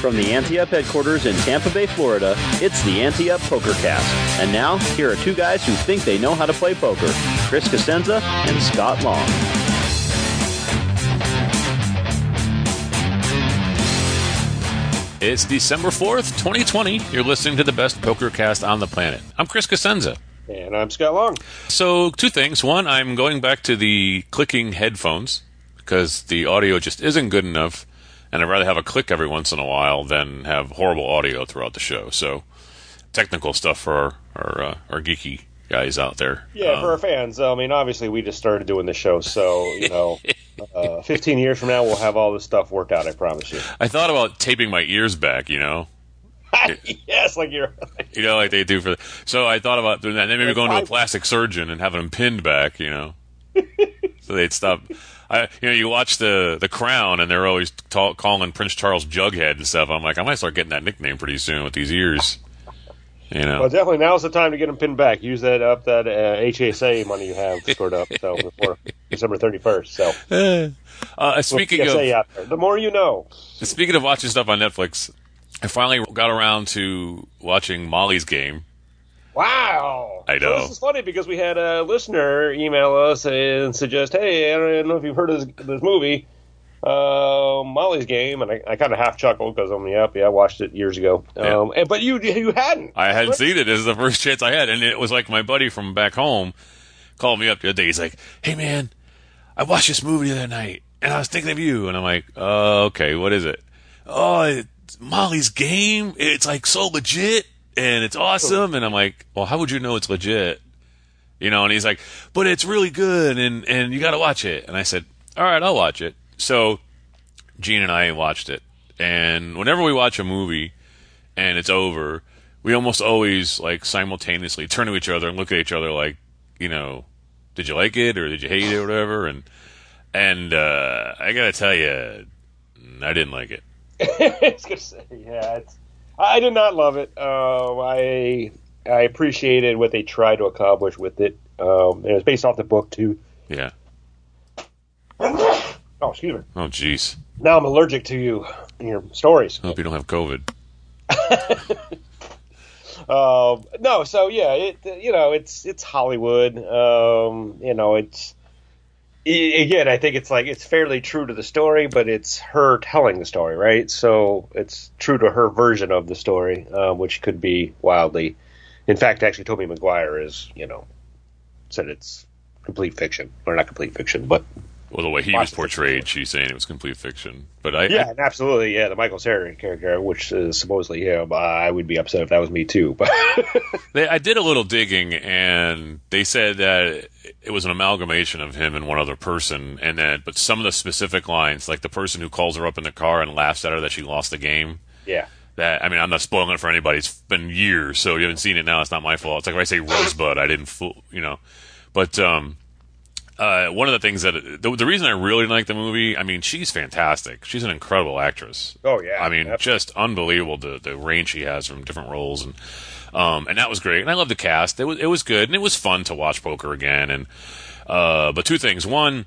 From the Ante Up headquarters in Tampa Bay, Florida, it's the Ante Up Poker Cast. And now, here are two guys who think they know how to play poker Chris Cosenza and Scott Long. It's December 4th, 2020. You're listening to the best poker cast on the planet. I'm Chris Cosenza. And I'm Scott Long. So, two things. One, I'm going back to the clicking headphones because the audio just isn't good enough, and I'd rather have a click every once in a while than have horrible audio throughout the show. So, technical stuff for our, our, uh, our geeky guys out there. Yeah, Um, for our fans. I mean, obviously, we just started doing the show, so you know, uh, 15 years from now, we'll have all this stuff worked out. I promise you. I thought about taping my ears back, you know. yes, like you're. You know, like they do for. So I thought about doing that. And then maybe Like going to a plastic surgeon and having them pinned back. You know, so they'd stop. I, you know, you watch the the Crown, and they're always ta- calling Prince Charles Jughead and stuff. I'm like, I might start getting that nickname pretty soon with these ears. You know, Well, definitely now's the time to get them pinned back. Use that up that uh, HSA money you have stored up. So before December 31st. So uh, speaking PSA of. The more you know. speaking of watching stuff on Netflix, I finally got around to watching Molly's Game. Wow. I So know. this is funny because we had a listener email us and suggest, hey, I don't know if you've heard of this, this movie, uh, Molly's Game, and I, I kind of half chuckled because I'm yep, yeah, I watched it years ago. Yeah. Um, and, but you you hadn't. I hadn't seen it. This is the first chance I had, and it was like my buddy from back home called me up the other day. He's like, "Hey man, I watched this movie the other night, and I was thinking of you." And I'm like, "Oh, okay. What is it?" Oh, it's Molly's Game. It's like so legit, and it's awesome. And I'm like, "Well, how would you know it's legit?" You know, and he's like, "But it's really good, and and you got to watch it." And I said, "All right, I'll watch it." So Gene and I watched it, and whenever we watch a movie and it's over, we almost always like simultaneously turn to each other and look at each other like, you know, did you like it or did you hate it or whatever? And and uh, I gotta tell you, I didn't like it. I was gonna say, yeah, it's, I did not love it. Um, I I appreciated what they tried to accomplish with it. Um, and it's based off the book too. Yeah. Oh, excuse me. Oh, jeez. Now I'm allergic to you and your stories. Hope you don't have COVID. Um, no, so yeah, it you know it's it's Hollywood. Um, you know it's again, I think it's like it's fairly true to the story, but it's her telling the story, right? So it's true to her version of the story, um, which could be wildly. In fact, actually, Tobey Maguire is you know said it's complete fiction, or not complete fiction, but Well, the way he was portrayed, she's saying it was complete fiction. But I, yeah, and absolutely, yeah, the Michael Cera character, which is supposedly him. I would be upset if that was me too, but. They, I did a little digging, and they said that it was an amalgamation of him and one other person, and that but some of the specific lines, like the person who calls her up in the car and laughs at her that she lost the game, Yeah. that I mean I'm not spoiling it for anybody. It's been years, so you haven't seen it now. It's not my fault. It's like if I say Rosebud, I didn't fool, you know. But um, uh, one of the things that the, the reason I really like the movie, I mean, she's fantastic. She's an incredible actress. Oh yeah, I mean, just unbelievable the the range she has from different roles, and um, and that was great. And I love the cast. It was it was good, and it was fun to watch poker again. And uh, but two things: one,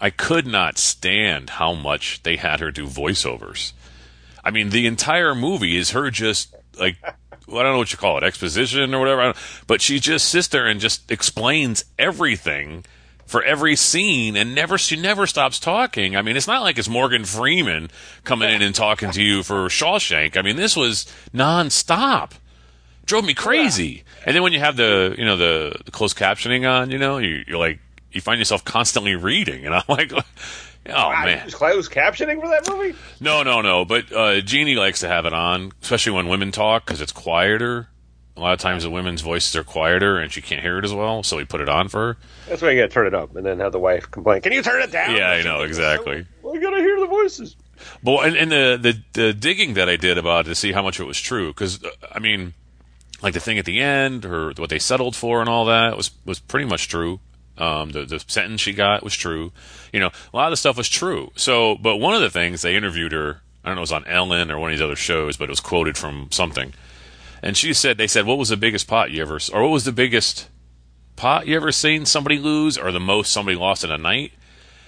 I could not stand how much they had her do voiceovers. I mean, the entire movie is her just like I don't know what you call it, exposition or whatever. But she just sits there and just explains everything for every scene, and never she never stops talking. I mean, it's not like it's Morgan Freeman coming in and talking to you for Shawshank. I mean, this was nonstop. Drove me crazy. And then when you have the you know the, the closed captioning on, you know, you, you're like you find yourself constantly reading, and I'm like. Oh Wow, man! closed captioning for that movie? No, no, no. But uh, Jeannie likes to have it on, especially when women talk, because it's quieter. A lot of times the women's voices are quieter, and she can't hear it as well. So we put it on for her. That's why you got to turn it up and then have the wife complain. Can you turn it down? Yeah, I know exactly. Well, you got to hear the voices. But and, and the, the the digging that I did about it to see how much it was true, because uh, I mean, like the thing at the end, or what they settled for, and all that was was pretty much true. Um, the the sentence she got was true. You know, a lot of the stuff was true. So, but one of the things they interviewed her, I don't know, it was on Ellen or one of these other shows, but it was quoted from something, and she said they said, "What was the biggest pot you ever, or what was the biggest pot you ever seen somebody lose, or the most somebody lost in a night?"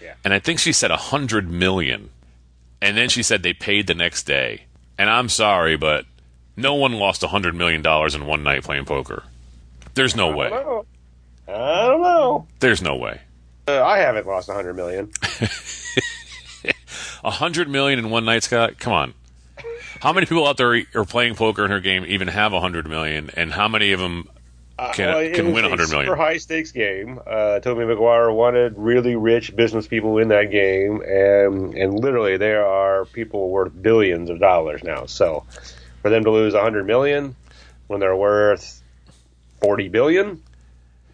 Yeah. And I think she said a hundred million. And then she said they paid the next day. And I'm sorry, but no one lost a hundred million dollars in one night playing poker. There's no I way. know. I don't know. There's no way. Uh, I haven't lost a hundred million. A hundred million in one night, Scott? Come on. How many people out there are playing poker in her game even have a hundred million? And how many of them can, Uh, it can win a hundred Super million? high stakes game. Uh, Tobey Maguire wanted really rich business people in that game, and and literally there are people worth billions of dollars now. So for them to lose a hundred million when they're worth forty billion,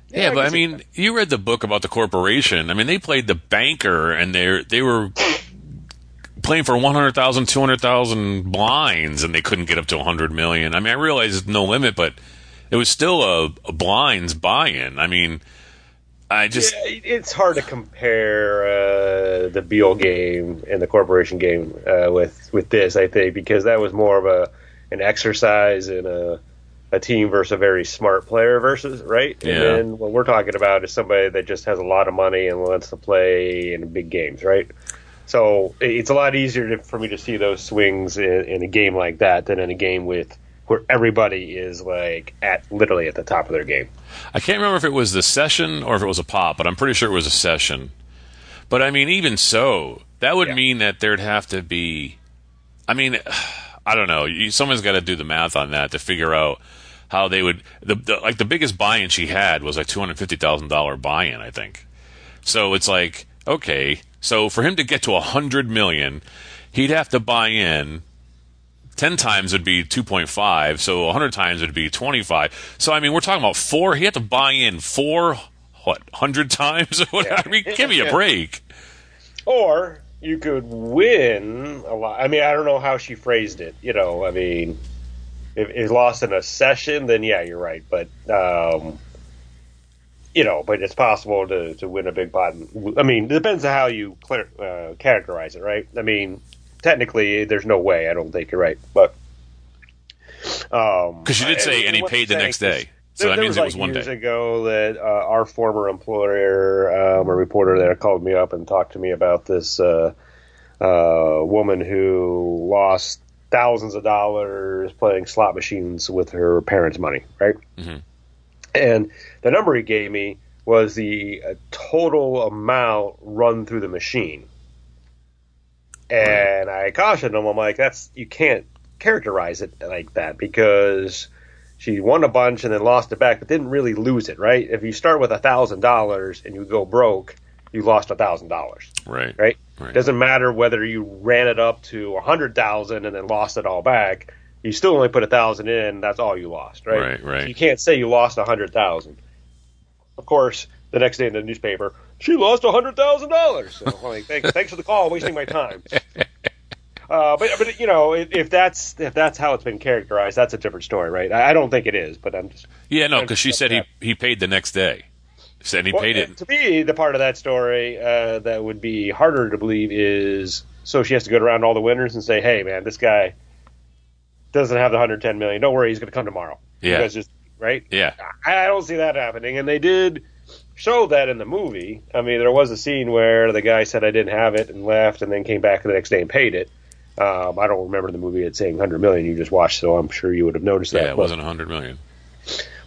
Yeah, I but I mean, you read the book about the corporation. I mean, they played the banker, and they they were playing for 100,000, 200,000 blinds, and they couldn't get up to 100 million. I mean, I realize it's no limit, but it was still a, a blinds buy-in. I mean, I just Yeah, it's hard to compare uh, the Beal game and the corporation game uh, with with this. I think because that was more of a an exercise in a a team versus a very smart player versus right. Yeah. And then what we're talking about is somebody that just has a lot of money and wants to play in big games, right? So it's a lot easier to, for me to see those swings in, in a game like that than in a game with where everybody is like at literally at the top of their game. I can't remember if it was the session or if it was a pop, but I'm pretty sure it was a session. But I mean, even so, that would Yeah. mean that there'd have to be. I mean, I don't know. You, someone's got to do the math on that to figure out how they would. The, the like the biggest buy-in she had was like two hundred fifty thousand dollar buy-in, I think. So it's like okay, so for him to get to a hundred million, he'd have to buy in 10 times would be 2.5 so 100 times would be 25 so i mean we're talking about four he had to buy in four what 100 times or whatever i mean give me a break Or you could win a lot. I mean, I don't know how she phrased it. You know, I mean, if it's lost in a session, then yeah, you're right. But um, you know, but it's possible to, to win a big pot. I mean, it depends on how you clear, uh, characterize it, right? I mean, technically, there's no way. I don't think you're right, but um, because she did say and he paid the next day so there, that there means was it like was one years day ago that uh, our former employer, um, a reporter there, called me up and talked to me about this uh, uh, woman who lost thousands of dollars playing slot machines with her parents' money, right? Mhm. And the number he gave me was the uh, total amount run through the machine. And I cautioned him. I'm like, that's you can't characterize it like that because she won a bunch and then lost it back, but didn't really lose it, right? If you start with a thousand dollars and you go broke, you lost a thousand dollars, right right? Right. Doesn't matter whether you ran it up to a hundred thousand and then lost it all back. You still only put a thousand in. That's all you lost, right? Right, right. So you can't say you lost a hundred thousand. Of course, the next day in the newspaper, she lost a hundred thousand dollars. So I'm like, thanks, thanks for the call, wasting my time. Uh, but but you know if, if that's if that's how it's been characterized, that's a different story, right? I, I don't think it is, but I'm just Yeah, no, because she said he he paid the next day. Said he Well, paid it. To me, the part of that story uh, that would be harder to believe is so she has to go around all the winners and say, "Hey, man, this guy doesn't have the 110 million. Don't worry, he's going to come tomorrow." Yeah. just right. Yeah, I I don't see that happening, and they did show that in the movie. I mean, there was a scene where the guy said, "I didn't have it," and left, and then came back the next day and paid it. Um, I don't remember the movie it saying 100 million. You just watched, so I'm sure you would have noticed that. yeah, it But- wasn't a hundred million.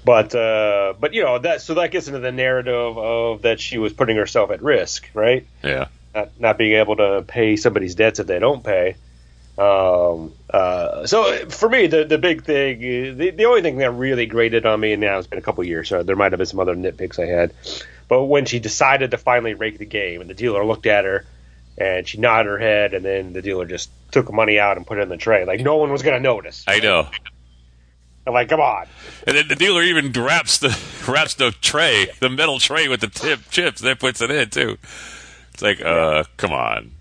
but uh, but you know that so that gets into the narrative of that she was putting herself at risk, right? Yeah, Not not being able to pay somebody's debts if they don't pay. Um, uh, so for me, the the big thing, the the only thing that really grated on me, and now it's been a couple years, so there might have been some other nitpicks I had. But when she decided to finally rake the game, and the dealer looked at her, and she nodded her head, and then the dealer just took the money out and put it in the tray, like no one was going to notice. I know. I'm like, come on. And then the dealer even wraps the wraps the tray, the metal tray with the tip chips, and then puts it in too. It's like, uh, come on,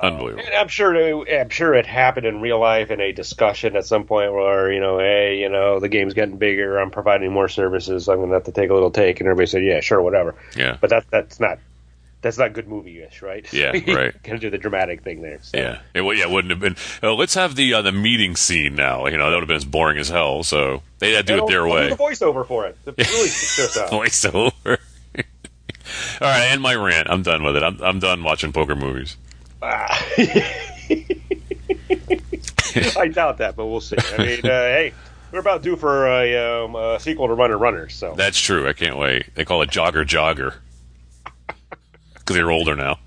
unbelievable. And I'm sure it, I'm sure it happened in real life in a discussion at some point where you know, hey, you know, the game's getting bigger. I'm providing more services. I'm going to have to take a little take, and everybody said, yeah, sure, whatever. Yeah. But that that's not that's not good movie-ish, right? Yeah, right. Got to do the dramatic thing there. So. Yeah, it, would- yeah, wouldn't have been. Uh, let's have the uh, the meeting scene now. You know, that would have been as boring as hell. So they had to do it their way. do the voiceover for it. Really stick this out. Voiceover. All right, and my rant. I'm done with it. I'm I'm done watching poker movies. Ah. I doubt that, but we'll see. I mean, uh, hey, we're about due for a, um, a sequel to Runner Runner, so That's true. I can't wait. They call it Jogger Jogger because they're older now.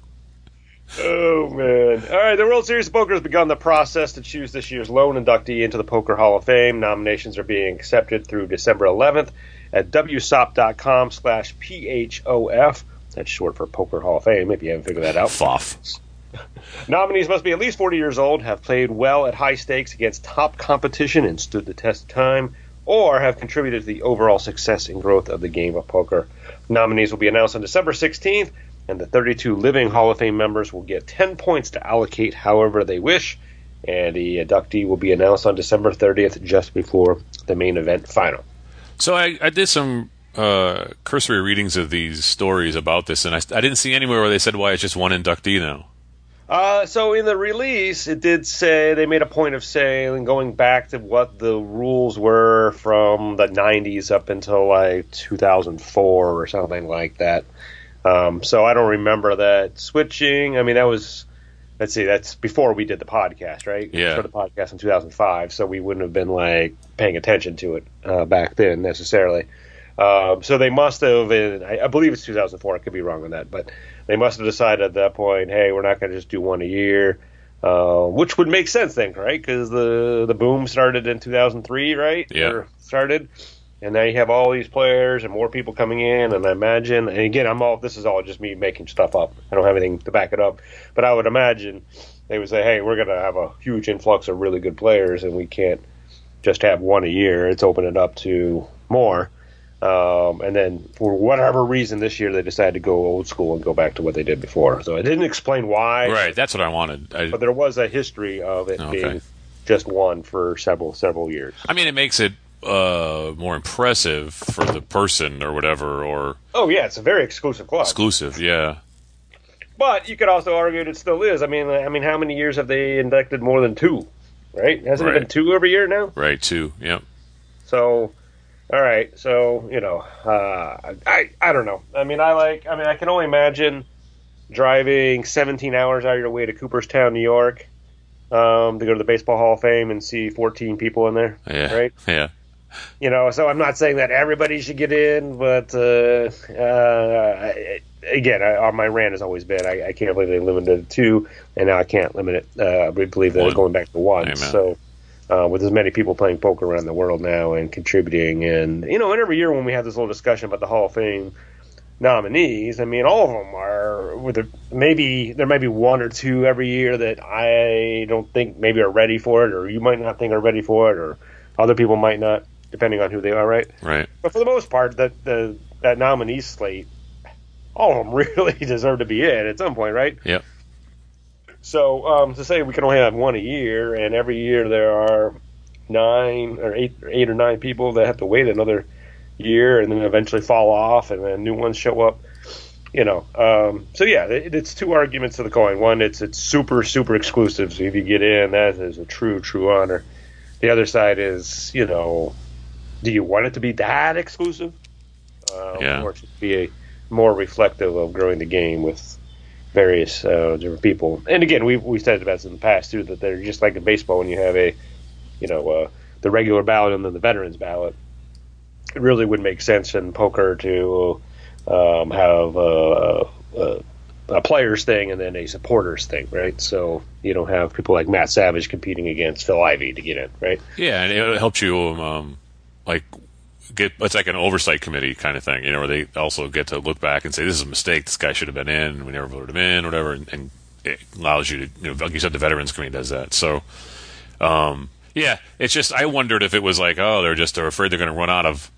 Oh man! All right, the World Series of Poker has begun the process to choose this year's lone inductee into the Poker Hall of Fame. Nominations are being accepted through December 11th at wsop.com/phof. That's short for Poker Hall of Fame. If you haven't figured that out, Foff. nominees must be at least 40 years old, have played well at high stakes against top competition and stood the test of time, or have contributed to the overall success and growth of the game of poker. Nominees will be announced on December 16th, and the 32 living Hall of Fame members will get 10 points to allocate however they wish. And the inductee will be announced on December 30th, just before the main event final. So I, I did some uh, cursory readings of these stories about this, and I, I didn't see anywhere where they said why it's just one inductee now. Uh, so in the release, it did say they made a point of saying going back to what the rules were from the 90s up until like 2004 or something like that. Um, so I don't remember that switching. I mean, that was let's see, that's before we did the podcast, right? We Yeah. started the podcast in 2005, so we wouldn't have been like paying attention to it uh, back then necessarily. Um, so they must have, and I, I believe it's 2004. I could be wrong on that, but they must have decided at that point, hey, we're not going to just do one a year, uh, which would make sense then, right? Because the the boom started in 2003, right? Yeah. Or started, and now you have all these players and more people coming in, and I imagine, and again, I'm all this is all just me making stuff up. I don't have anything to back it up, but I would imagine they would say, hey, we're going to have a huge influx of really good players, and we can't just have one a year. It's open it up to more. Um, and then for whatever reason this year they decided to go old school and go back to what they did before. So I didn't explain why, Right, that's what I wanted. I, but there was a history of it Okay. being just one for several several years. I mean, it makes it uh, more impressive for the person or whatever, or Oh yeah, it's a very exclusive club. exclusive. Yeah, But you could also argue it still is. I mean, I mean, how many years have they inducted more than two? Right? Hasn't it been two every year now? right. two. Yep. So, all right. So you know, uh, I I don't know. I mean, I like. I mean, I can only imagine driving 17 hours out of your way to Cooperstown, New York, um, to go to the Baseball Hall of Fame and see 14 people in there. Yeah. Right. Yeah. You know, so I'm not saying that everybody should get in, but uh, uh, I- again, I, uh, my rant has always been I, I can't believe they limited it to two, and now I can't limit it. Uh, I believe they're One. going back to one. Amen. So, uh, with as many people playing poker around the world now and contributing, and you know, and every year when we have this little discussion about the Hall of Fame nominees, I mean, all of them are with a, maybe there might be one or two every year that I don't think maybe are ready for it, or you might not think are ready for it, or other people might not, depending on who they are, right? Right. But for the most part, that the that nominee slate, all of them really deserve to be in at some point, right? Yep. So um, to say we can only have one a year, and every year there are nine or eight, or eight or nine people that have to wait another year, and then eventually fall off, and then new ones show up. You know, um, so yeah, it, it's two arguments to the coin. One, it's it's super super exclusive, so if you get in, that is a true true honor. The other side is, you know, do you want it to be that exclusive? Um, Yeah. Or should it be a more reflective of growing the game with various uh, different people? And again, we we said about this in the past too that they're just like in baseball when you have a, you know, uh, the regular ballot and then the veterans ballot. It really would make sense in poker to um, have uh, uh, a players thing and then a supporters thing, right? So you don't have people like Matt Savage competing against Phil Ivey to get in, right? Yeah, and it helps you um, like get it's like an oversight committee kind of thing, you know, where they also get to look back and say this is a mistake. This guy should have been in. We never voted him in, whatever. And, and it allows you to, you know, like you said, the veterans committee does that. So, um, yeah, it's just I wondered if it was like, oh, they're just they're afraid they're going to run out of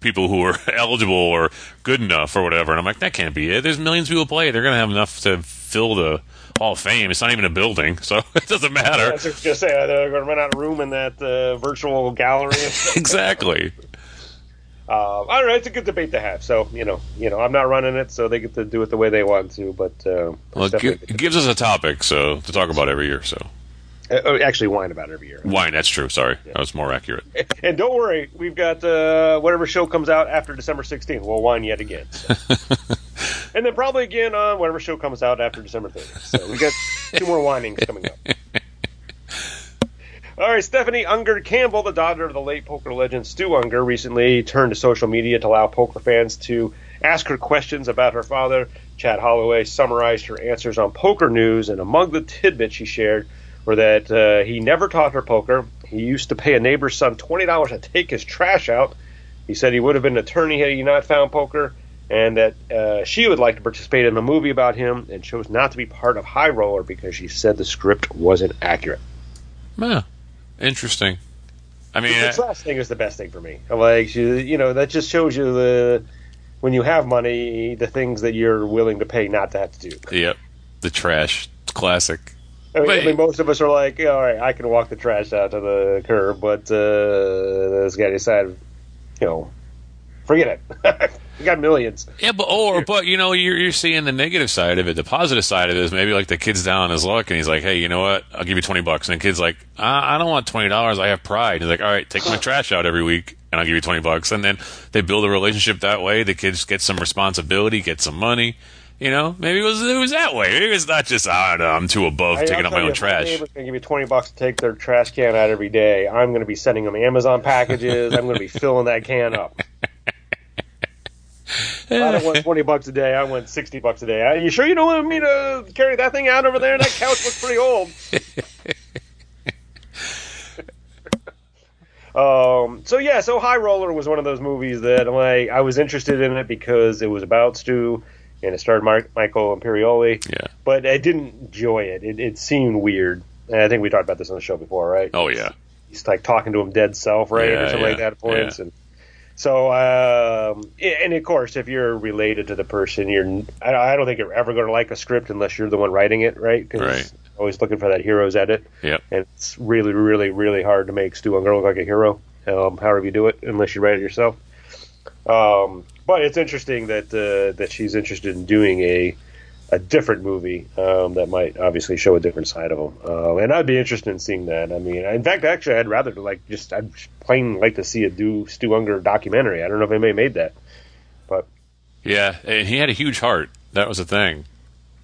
people who are eligible or good enough or whatever. And I'm like, that can't be it. There's millions of people play. They're going to have enough to fill the Hall of Fame. It's not even a building, so it doesn't matter. I was just say they're going to run out of room in that uh, virtual gallery. exactly. Uh, I don't know. It's a good debate to have. So you know, you know, I'm not running it, so they get to do it the way they want to. But uh, Well, it, definitely- it gives us a topic so to talk about every year. So uh, oh, actually whine about every year. wine, that's true. Sorry, that was more accurate. And don't worry, we've got uh, whatever show comes out after December 16th. We'll whine yet again. So. and then probably again on whatever show comes out after December 30th. So we got two more whinings coming up. All right, Stephanie Ungar Campbell, the daughter of the late poker legend Stu Ungar, recently turned to social media to allow poker fans to ask her questions about her father. Chad Holloway summarized her answers on Poker News, and among the tidbits she shared were that uh, he never taught her poker. He used to pay a neighbor's son twenty dollars to take his trash out. He said he would have been an attorney had he not found poker, and that uh, she would like to participate in a movie about him, and chose not to be part of High Roller because she said the script wasn't accurate. Yeah, interesting. I mean, This last thing is the best thing for me. Like, you know, that just shows you the when you have money, the things that you're willing to pay not to have to do. yep, the trash, it's classic. I mean, I mean, most of us are like, all right, I can walk the trash out to the curb, but uh, this guy decided, you know, forget it. you got millions. Yeah, but or but you know you're you're seeing the negative side of it. The positive side of it is maybe like the kid's down on his luck and he's like, hey, you know what? I'll give you twenty bucks. And the kid's like, I, I don't want twenty dollars. I have pride. He's like, all right, take my trash out every week and I'll give you twenty bucks. And then they build a relationship that way. The kids get some responsibility, get some money. You know, maybe it was it was that way. Maybe it's not just ah, I don't know, I'm too above Hey, taking out my own My trash. neighbor's gonna give you twenty bucks to take their trash can out every day. I'm going to be sending them Amazon packages. I'm going to be filling that can up. I don't want twenty bucks a day. I want sixty bucks a day. Are you sure you don't want me to carry that thing out over there? That couch looks pretty old. um. So yeah. So High Roller was one of those movies that like I was interested in it because it was about Stu and it starred Mark, Michael Imperioli. Yeah. But I didn't enjoy it. It, it seemed weird. And I think we talked about this on the show before, right? Oh yeah. he's like talking to him dead self, right, Yeah, or something like that at points. And so, um, and of course, if you're related to the person, you're I, don't think you're ever going to like a script unless you're the one writing it, right? 'Cause Right. Always looking for that hero's edit, Yep. and it's really, really, really hard to make Stu Ungar look like a hero. Um, however you do it, unless you write it yourself. Um, but it's interesting that uh, that she's interested in doing a a different movie um, that might obviously show a different side of him, uh, and I'd be interested in seeing that. I mean, in fact, actually, I'd rather like just I'd plain like to see a do Stu Ungar documentary. I don't know if anybody made that, but Yeah, and he had a huge heart. That was the thing,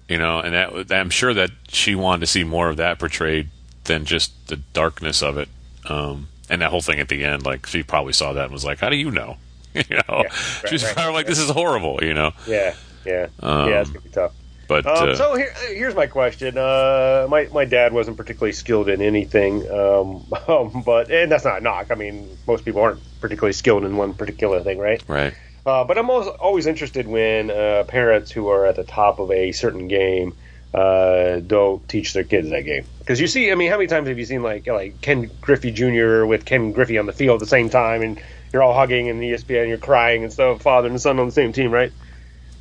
you know. And that I'm sure that she wanted to see more of that portrayed than just the darkness of it. Um, and that whole thing at the end, like she probably saw that and was like, "How do you know?" you know, right, she's right, probably like, "This is horrible," you know. yeah, yeah, Um, yeah, it's gonna be tough. But Um, uh, so here, here's my question. Uh, my my dad wasn't particularly skilled in anything, um, um, but and that's not a knock. I mean, most people aren't particularly skilled in one particular thing, right? right, Uh, but I'm always, always interested when uh, parents who are at the top of a certain game uh, don't teach their kids that game. Because you see, I mean, how many times have you seen like like Ken Griffey Jr. with Ken Griffey on the field at the same time, and you're all hugging and ESPN, you're crying and stuff, father and son on the same team, right?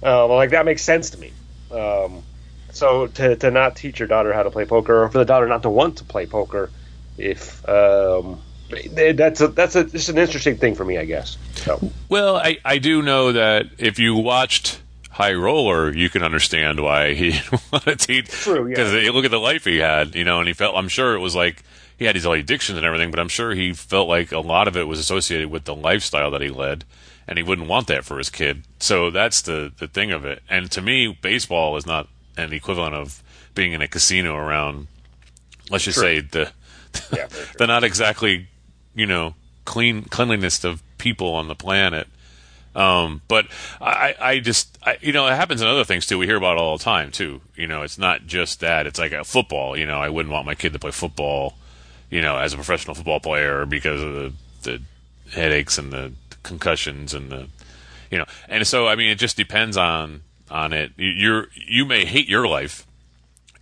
Uh, well, like that makes sense to me. Um, So to to not teach your daughter how to play poker, or for the daughter not to want to play poker, if um, that's a, that's a just an interesting thing for me, I guess. So Well, I, I do know that if you watched High Roller, you can understand why he wanted to teach. True, yeah. Because you look at the life he had, you know, and he felt. I'm sure it was like he had his addictions and everything, but I'm sure he felt like a lot of it was associated with the lifestyle that he led, and he wouldn't want that for his kid. So that's the the thing of it. And to me, baseball is not an equivalent of being in a casino around. Let's just say the yeah, the not exactly, you know, clean cleanliness of people on the planet. Um, but I, I just, I, you know, it happens in other things too. We hear about it all the time too. You know, it's not just that. It's like a football. You know, I wouldn't want my kid to play football, you know, as a professional football player because of the, the headaches and the concussions and the, you know, and so I mean, it just depends on on it. You- You're you may hate your life,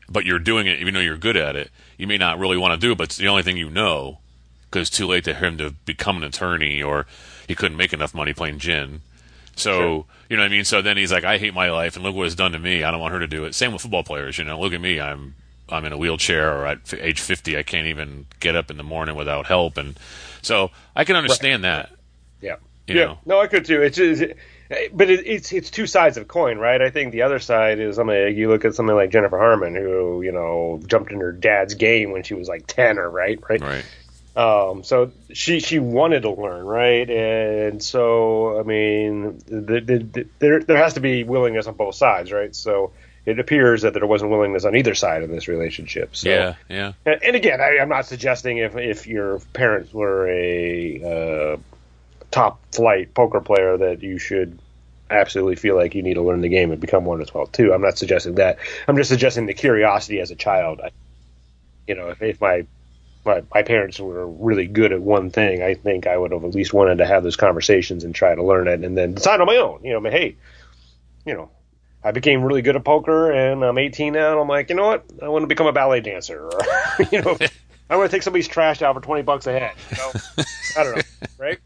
but you're doing it even though you're good at it. You may not really want to do it, but it's the only thing you know because it's too late to him to become an attorney or he couldn't make enough money playing gin. So you know what I mean. So then he's like, I hate my life, and look what it's done to me. I don't want her to do it. Same with football players. You know, look at me. I'm I'm in a wheelchair, or at age 50, I can't even get up in the morning without help, and so I can understand that. Yeah. You yeah. know. No, I could too. It's just, but it, it's it's two sides of a coin, right? I think the other side is something you look at something like Jennifer Harman, who you know jumped in her dad's game when she was like ten or right, right. Right. Um, so she she wanted to learn, right? And so I mean, the, the, the, there there has to be willingness on both sides, right? So it appears that there wasn't willingness on either side of this relationship. So, Yeah. Yeah. and, and again, I, I'm not suggesting if if your parents were a uh, top flight poker player that you should absolutely feel like you need to learn the game and become one as well too. I'm not suggesting that. I'm just suggesting the curiosity as a child. I, you know, if, if my, my my parents were really good at one thing, I think I would have at least wanted to have those conversations and try to learn it, and then decide on my own. You know, but hey, you know, I became really good at poker, and I'm 18 now, and I'm like, you know what? I want to become a ballet dancer, or you know, I want to take somebody's trash out for 20 bucks a head. You know? I don't know, right?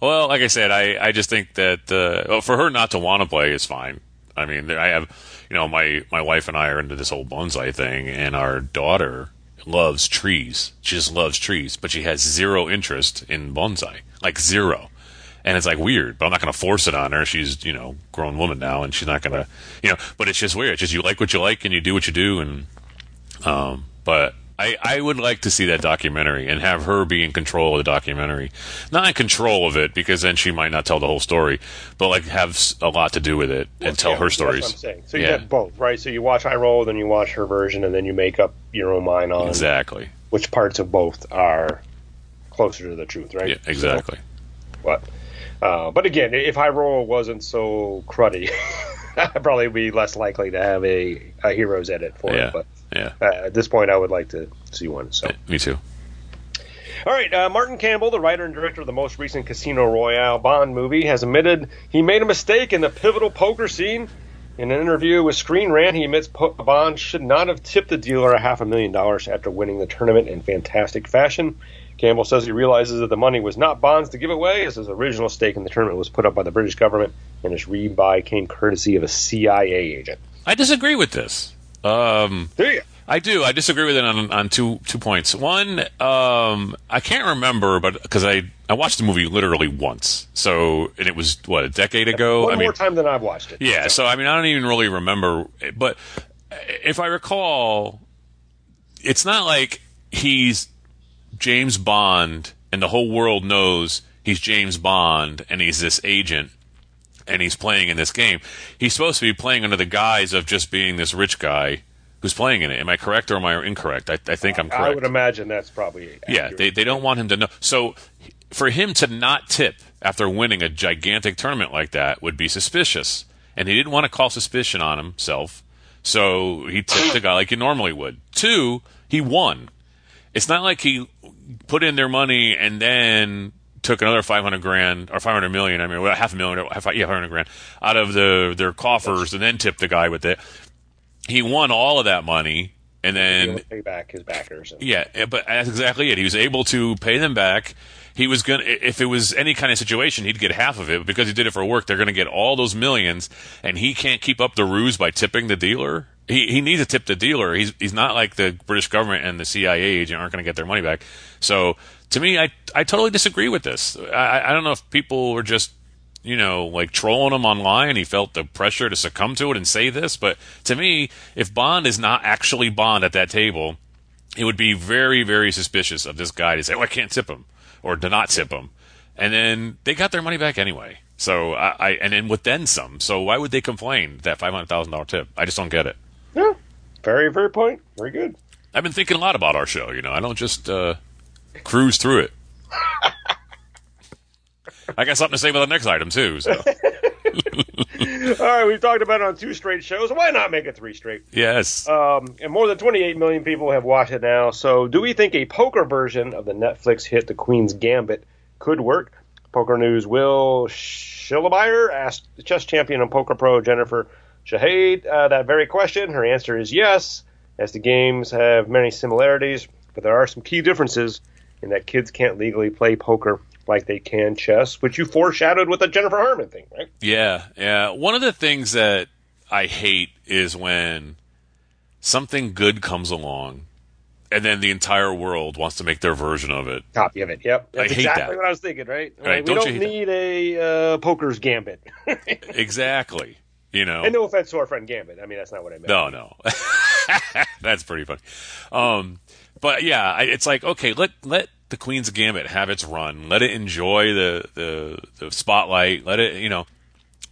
Well, like I said, I, I just think that uh, well, for her not to want to play is fine. I mean, I have, you know, my my wife and I are into this whole bonsai thing, and our daughter loves trees. She just loves trees, but she has zero interest in bonsai, like zero. And it's like weird, but I'm not going to force it on her. She's, you know, grown woman now, and she's not going to, you know. But it's just weird. It's just you like what you like, and you do what you do, and um, but I, I would like to see that documentary and have her be in control of the documentary. Not in control of it because then she might not tell the whole story, but like have a lot to do with it and tell Yeah, her that's stories. what I'm saying. So you Yeah. get both, right? So you watch High Roller, then you watch her version, and then you make up your own mind on Exactly. which parts of both are closer to the truth, right? Yeah, exactly. But, uh, but again, if High Roller wasn't so cruddy, I'd probably be less likely to have a, a hero's edit for Yeah. it. But Yeah. uh, at this point, I would like to see one. So. Me too. All right, uh, Martin Campbell, the writer and director of the most recent Casino Royale Bond movie, has admitted he made a mistake in the pivotal poker scene. In an interview with Screen Rant, he admits po- Bond should not have tipped the dealer a half a million dollars after winning the tournament in fantastic fashion. Campbell says he realizes that the money was not Bond's to give away, as his original stake in the tournament was put up by the British government, and his rebuy came courtesy of a CIA agent. I disagree with this. Um, There you. I do. I disagree with it on on two two points. One, um, I can't remember, but because I I watched the movie literally once, so and it was what a decade ago. One I mean, more time than I've watched it. Yeah, so I mean, I don't even really remember, but if I recall, it's not like he's James Bond and the whole world knows he's James Bond and he's this agent and he's playing in this game. He's supposed to be playing under the guise of just being this rich guy who's playing in it. Am I correct or am I incorrect? I, I think I'm correct. I would imagine that's probably Yeah, they, they don't want him to know. So for him to not tip after winning a gigantic tournament like that would be suspicious. And he didn't want to call suspicion on himself. So he tipped the guy like he normally would. Two, he won. It's not like he put in their money and then took another 500 grand or 500 million. I mean, well, half a million, half, yeah, 500 grand out of the, their coffers and then tipped the guy with it. He won all of that money and then pay back his backers. And, yeah, eh, but that's exactly it. He was able to pay them back. He was gonna, if it was any kind of situation, he'd get half of it. But because he did it for work, they're gonna get all those millions, and he can't keep up the ruse by tipping the dealer. He he needs to tip the dealer. He's he's not like the British government and the CIA agent aren't going to get their money back. So to me, I I totally disagree with this. I I don't know if people were just you know like trolling him online. He felt the pressure to succumb to it and say this. But to me, if Bond is not actually Bond at that table, it would be very very suspicious of this guy to say, "Oh, I can't tip him," or to not tip him. And then they got their money back anyway. So I, I and then with then some. So why would they complain that five hundred thousand dollar tip? I just don't get it. Yeah, very very point. Very good. I've been thinking a lot about our show. You know, I don't just uh, cruise through it. I got something to say about the next item too. So All right, we've talked about it on two straight shows. Why not make it three straight? yes, Um, and more than 28 million people have watched it now. So, do we think a poker version of the Netflix hit The Queen's Gambit could work? Poker News Will Schillemeyer asked the chess champion and poker pro Jennifer Shahade uh, that very question. Her answer is yes, as the games have many similarities, but there are some key differences in that kids can't legally play poker like they can chess, which you foreshadowed with the Jennifer Harman thing, right? yeah, yeah. One of the things that I hate is when something good comes along, and then the entire world wants to make their version of it. Copy of it. Yep, that's I hate exactly that. what I was thinking. Right? Right, Like, we don't don't, need a uh, poker's gambit. Exactly. You know. and no offense to our friend Gambit. I mean, that's not what I meant. No, no, that's pretty funny. Um, but yeah, I, it's like okay, let let the Queen's Gambit have its run. Let it enjoy the the, the spotlight. Let it, you know.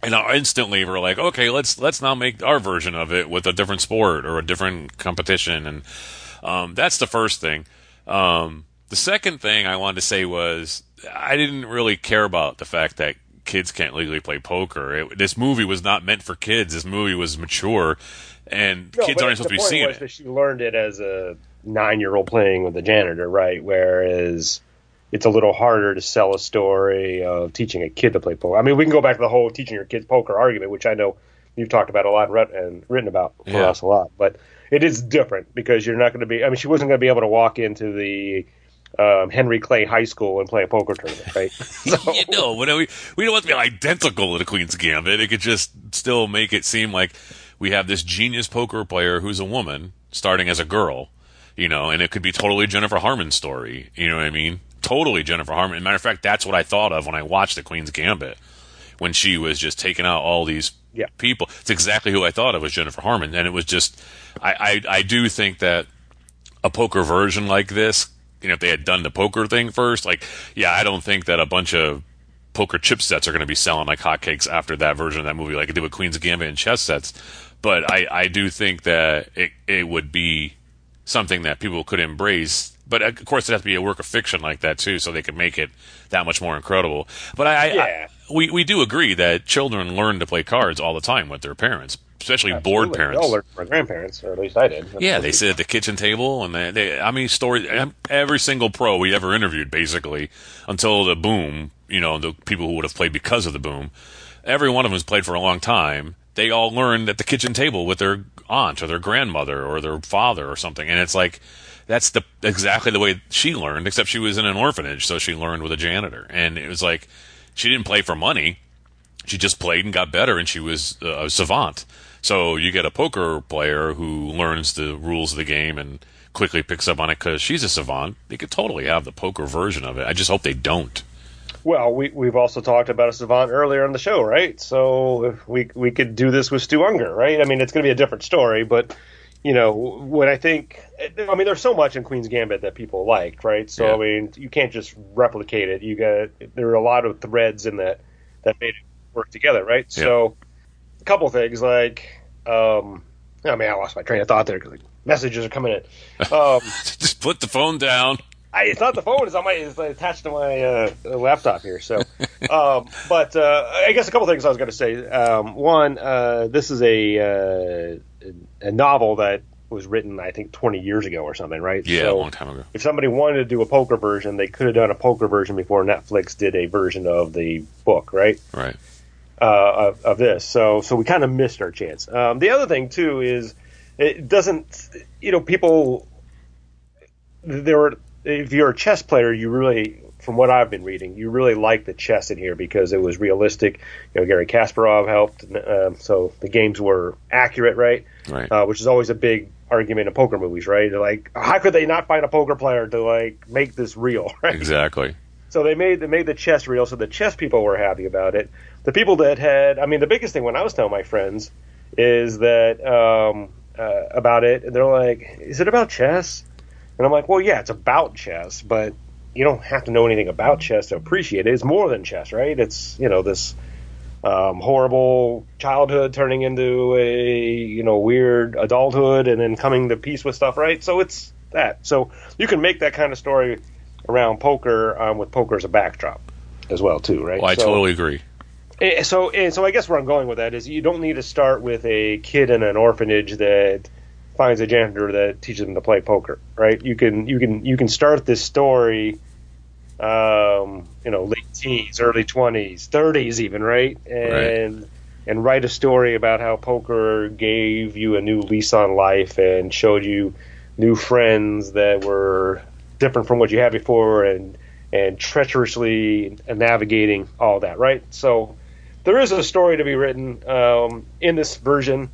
And instantly we're like, okay, let's let's now make our version of it with a different sport or a different competition, and um, that's the first thing. Um, the second thing I wanted to say was I didn't really care about the fact that kids can't legally play poker. It, this movie was not meant for kids. This movie was mature, and No, kids aren't supposed to be seeing was it. That she learned it as a nine-year-old playing with the janitor, right? Whereas it's a little harder to sell a story of teaching a kid to play poker. I mean, we can go back to the whole teaching your kids poker argument, which I know you've talked about a lot and, written about for Yeah. us a lot. But it is different because you're not going to be. I mean, she wasn't going to be able to walk into the um, Henry Clay High School and play a poker tournament, right? so, you know, we we don't want to be identical to the Queen's Gambit. It could just still make it seem like we have this genius poker player who's a woman starting as a girl, you know, and it could be totally Jennifer Harman's story. You know what I mean? Totally Jennifer Harman. matter of fact, that's what I thought of when I watched the Queen's Gambit when she was just taking out all these Yeah. people. It's exactly who I thought of was Jennifer Harman, and it was just I I, I do think that a poker version like this, you know, if they had done the poker thing first, like, yeah, I don't think that a bunch of poker chip sets are going to be selling like hotcakes after that version of that movie, like it did with Queen's Gambit and chess sets. But I, I do think that it, it would be something that people could embrace. But of course, it has to be a work of fiction like that too, so they could make it that much more incredible. But I, I, Yeah. I we we do agree that children learn to play cards all the time with their parents, especially bored parents. All learned from our grandparents, or at least I did. Yeah, they sit at the kitchen table, and they, they I mean, stories. Every single pro we ever interviewed, basically, until the boom, you know, the people who would have played because of the boom, every one of them has played for a long time. They all learned at the kitchen table with their aunt or their grandmother or their father or something, and it's like that's the exactly the way she learned, except she was in an orphanage, so she learned with a janitor, and it was like she didn't play for money she just played and got better, and she was a savant. So you get a poker player who learns the rules of the game and quickly picks up on it because she's a savant. They could totally have the poker version of it. I just hope they don't. Well, we we've also talked about a savant earlier on the show, right? So if we we could do this with Stu Ungar, right? I mean, it's going to be a different story, but you know, when I think, I mean, there's so much in Queen's Gambit that people liked, right? So Yeah. I mean, you can't just replicate it. You got there are a lot of threads in that that made it work together, right? Yeah. So a couple things like, um, I mean, I lost my train of thought there because like, messages are coming in. Um, just put the phone down. I, it's not the phone; it's on my it's attached to my uh, laptop here. So, um, but uh, I guess a couple things I was going to say. Um, one, uh, this is a uh, a novel that was written, I think, 20 years ago or something, right? Yeah, So a long time ago. If somebody wanted to do a poker version, they could have done a poker version before Netflix did a version of the book, right? Right. uh, of, of this. So so we kind of missed our chance. Um, the other thing too is it doesn't. You know, people there. Are, if you're a chess player, you really from what I've been reading, you really like the chess in here because it was realistic. You know, Garry Kasparov helped, um, so the games were accurate, right? Right. Uh, which is always a big argument in poker movies, right? They're like, how could they not find a poker player to like make this real, right? Exactly. So they made they made the chess real, so the chess people were happy about it. The people that had, I mean, the biggest thing when I was telling my friends is that um, uh, about it, and they're like, "Is it about chess?" And I'm like, "Well, yeah, it's about chess, but you don't have to know anything about chess to appreciate it. It's more than chess, right? It's you know this um, horrible childhood turning into a you know weird adulthood, and then coming to peace with stuff, right? So it's that. So you can make that kind of story around poker um, with poker as a backdrop as well, too, right? Well, I so, totally agree. eh, So, and so I guess where I'm going with that is you don't need to start with a kid in an orphanage that finds a janitor that teaches him to play poker, right? You can you can you can start this story, um, you know, late teens, early twenties, thirties, even, right? And and write a story about how poker gave you a new lease on life and showed you new friends that were different from what you had before and and treacherously navigating all that, right? So there is a story to be written um, in this version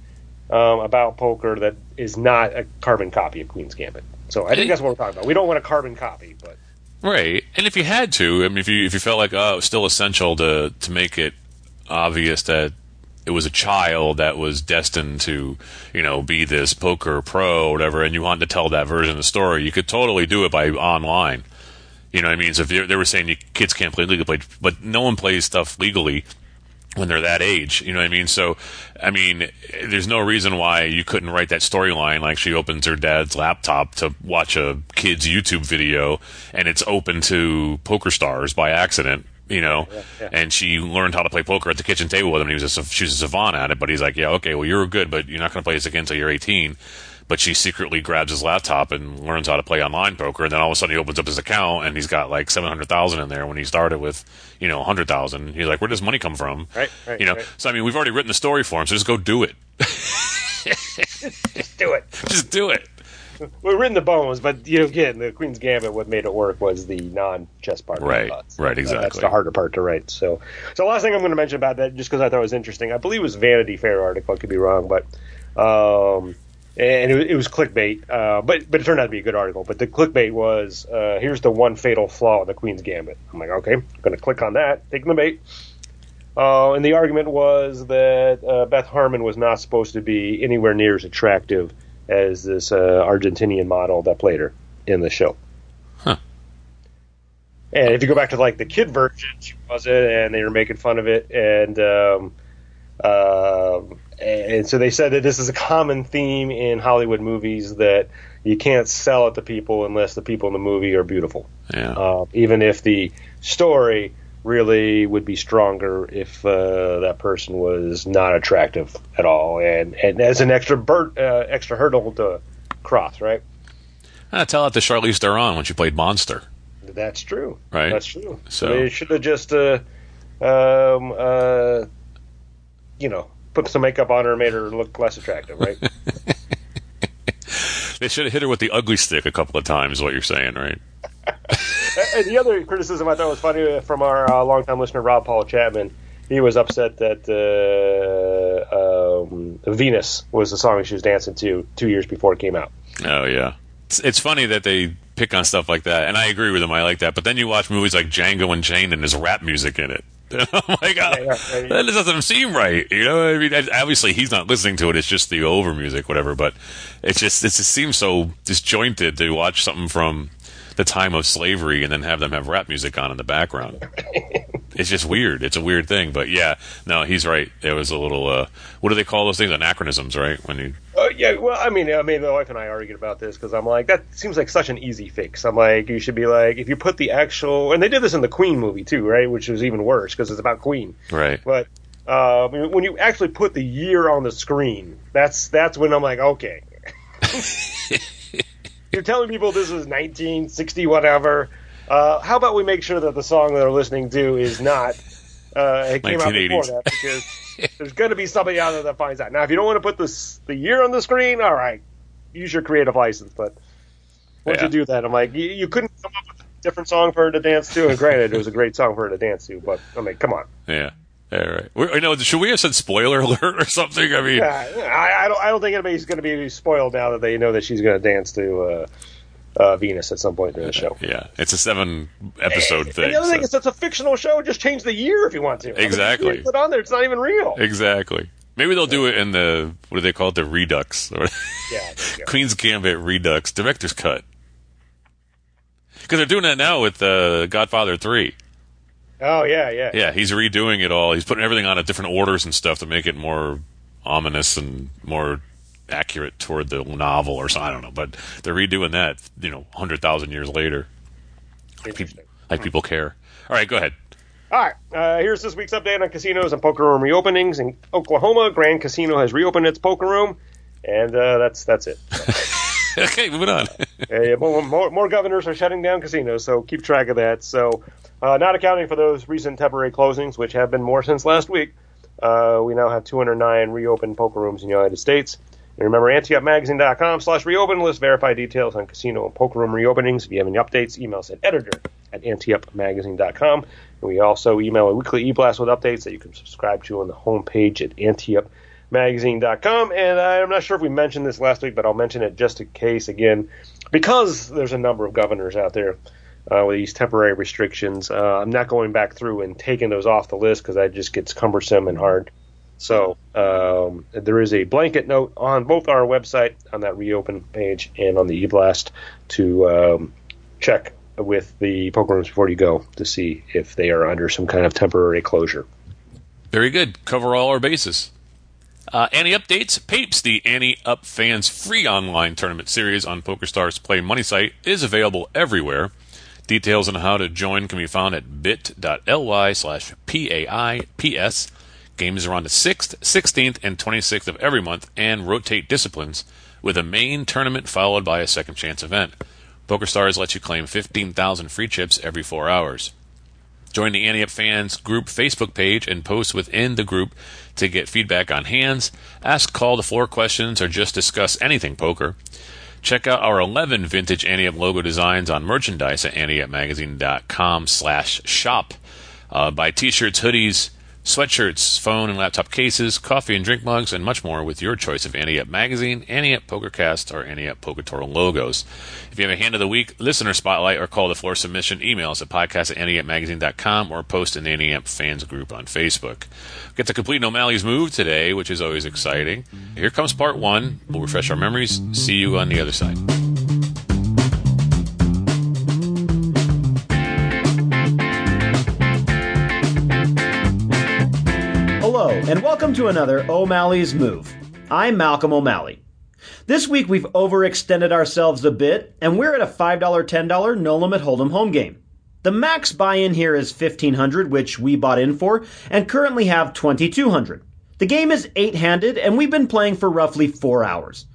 um, about poker that is not a carbon copy of Queen's Gambit. So I think that's what we're talking about. We don't want a carbon copy, but Right, and if you had to, I mean, if you if you felt like oh, it was still essential to to make it obvious that it was a child that was destined to, you know, be this poker pro or whatever, and you wanted to tell that version of the story, you could totally do it by online. You know what I mean? So if they were saying you, kids can't play legally, but no one plays stuff legally when they're that age. You know what I mean? So, I mean, there's no reason why you couldn't write that storyline like she opens her dad's laptop to watch a kid's YouTube video and it's open to PokerStars by accident. You know, Yeah, yeah. and she learned how to play poker at the kitchen table with him. And he was a, she was a savant at it, but he's like, yeah, okay, well, you're good, but you're not going to play this again until you're 18 but she secretly grabs his laptop and learns how to play online poker. And then all of a sudden he opens up his account and he's got like 700,000 in there when he started with, you know, 100,000. He's like, where does money come from? Right, right, You know, right. so I mean, we've already written the story for him, so just go do it. Just do it. just do it. We've written the bones, but you know, again, the Queen's Gambit. What made it work was the non-chess part. of Right, right, That's exactly. the harder part to write. So, so the last thing I'm going to mention about that, just because I thought it was interesting, I believe it was Vanity Fair article. I could be wrong, but um, and it, was- it was clickbait. Uh, but but it turned out to be a good article. But the clickbait was, uh, here's the one fatal flaw of the Queen's Gambit. I'm like, okay, I'm going to click on that, taking the bait. Uh, and the argument was that uh, Beth Harmon was not supposed to be anywhere near as attractive as this uh, Argentinian model that played her in the show. Huh. And if you go back to like the kid version, she wasn't, and they were making fun of it, and um, um and so they said that this is a common theme in Hollywood movies that you can't sell it to people unless the people in the movie are beautiful Yeah. uh, even if the story really would be stronger if uh, that person was not attractive at all, and and as an extra bur- uh, extra hurdle to cross, right? Ah, tell that to Charlize Theron when she played Monster. That's true. Right. That's true. So- they should have just, uh, um, uh, you know, put some makeup on her and made her look less attractive, right? They should have hit her with the ugly stick a couple of times. Is what you're saying, right? and the other criticism I thought was funny from our uh, longtime listener Rob Paul Chapman. He was upset that uh, um, Venus was the song she was dancing to two years before it came out. Oh yeah, it's, it's funny that they pick on stuff like that, and I agree with him. I like that. But then you watch movies like Django Unchained, and there's rap music in it. I'm like, oh, Yeah, yeah, yeah. that doesn't seem right. You know, I mean, obviously he's not listening to it. It's just the over music, whatever. But it's just it just seems so disjointed to watch something from the time of slavery and then have them have rap music on in the background. it's just weird. It's a weird thing. But yeah, no, he's right. It was a little uh, what do they call those things? Anachronisms, right? When you Uh, yeah, well, I mean, I mean, my wife and I argued about this because I'm like, that seems like such an easy fix. I'm like, you should be like, if you put the actual, and they did this in the Queen movie too, right? Which was even worse because it's about Queen. right. But uh, when you actually put the year on the screen, that's that's when I'm like, okay. You're telling people this is 1960 whatever. Uh, how about we make sure that the song that they're listening to is not uh, it came out before 1980s. that because there's going to be somebody out there that finds out. Now, if you don't want to put this the year on the screen, all right, use your creative license. But once Yeah. you do that, I'm like, you, you couldn't come up with a different song for her to dance to. And granted, it was a great song for her to dance to, but I mean, come on. Yeah. All right. We, you know, should we have said spoiler alert or something? I mean, Yeah, I, I don't. I don't think anybody's going to be spoiled now that they know that she's going to dance to uh, uh, Venus at some point during the show. yeah, it's a seven episode And thing. the other thing is, it's a fictional show. Just change the year if you want to. I mean, Exactly. if you Put on there. It's not even real. exactly. Maybe they'll do it in the what do they call it? The Redux or Yeah. there you go. Queen's Gambit Redux director's cut. Because they're doing that now with uh, Godfather Three. Oh yeah, yeah. Yeah, he's redoing it all. He's putting everything on at different orders and stuff to make it more ominous and more accurate toward the novel or something. I don't know, but they're redoing that. You know, hundred thousand years later, Interesting. like people care. All right, go ahead. All right, uh, here's this week's update on casinos and poker room reopenings in Oklahoma. Grand Casino has reopened its poker room, and uh, that's that's it. okay, moving on. Uh, more, more, more governors are shutting down casinos, so keep track of that. So, uh, not accounting for those recent temporary closings, which have been more since last week, uh, we now have 209 reopened poker rooms in the United States. And remember, anteupmagazine.com slash reopen list verify details on casino and poker room reopenings. If you have any updates, email us at editor at anteupmagazine.com. And we also email a weekly e-blast with updates that you can subscribe to on the homepage at anteupmagazine.com. And I'm not sure if we mentioned this last week, but I'll mention it just in case again, because there's a number of governors out there uh, with these temporary restrictions. Uh, I'm not going back through and taking those off the list because that just gets cumbersome and hard. So um, there is a blanket note on both our website on that reopen page and on the e-blast to um, check with the poker rooms before you go to see if they are under some kind of temporary closure. Very good. Cover all our bases. Uh, Annie updates. Papes, the Ante Up fans free online tournament series on PokerStars Play Money site, is available everywhere. Details on how to join can be found at bit.ly slash PAIPS. Games are on the 6th, 16th, and 26th of every month and rotate disciplines, with a main tournament followed by a second chance event. PokerStars lets you claim 15,000 free chips every four hours. Join the Ante Up Fans group Facebook page and post within the group to get feedback on hands, ask call to floor questions, or just discuss anything poker. Check out our 11 vintage Ante Up logo designs on merchandise at anteupmagazine.com slash shop. Uh, buy t-shirts, hoodies, sweatshirts, phone and laptop cases, coffee and drink mugs, and much more with your choice of Annie Magazine, Annie PokerCast, or Annie Total logos. If you have a hand of the week, listener spotlight, or call to floor submission, email at podcast at anteupmagazine.com or post in the Ante Up fans group on Facebook. Get to complete O'Malley's move today, which is always exciting. Here comes part one. We'll refresh our memories. See you on the other side. And welcome to another O'Malley's Move. I'm Malcolm O'Malley. This week we've overextended ourselves a bit, and we're at a $5, $10 no limit hold'em home game. The max buy-in here is 1500, which we bought in for, and currently have 2200. The game is eight-handed, and we've been playing for roughly four hours.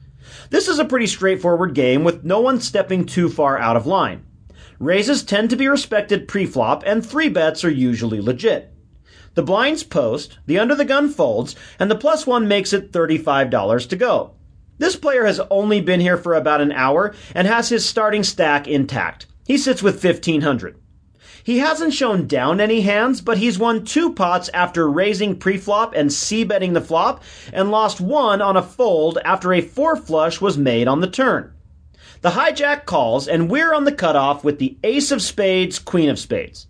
This is a pretty straightforward game with no one stepping too far out of line. Raises tend to be respected pre-flop, and three bets are usually legit. The blinds post, the under the gun folds, and the plus one makes it $35 to go. This player has only been here for about an hour and has his starting stack intact. He sits with 1500. He hasn't shown down any hands, but he's won two pots after raising pre-flop and c-betting the flop, and lost one on a fold after a four flush was made on the turn. The hijack calls, and we're on the cutoff with the ace of spades, queen of spades.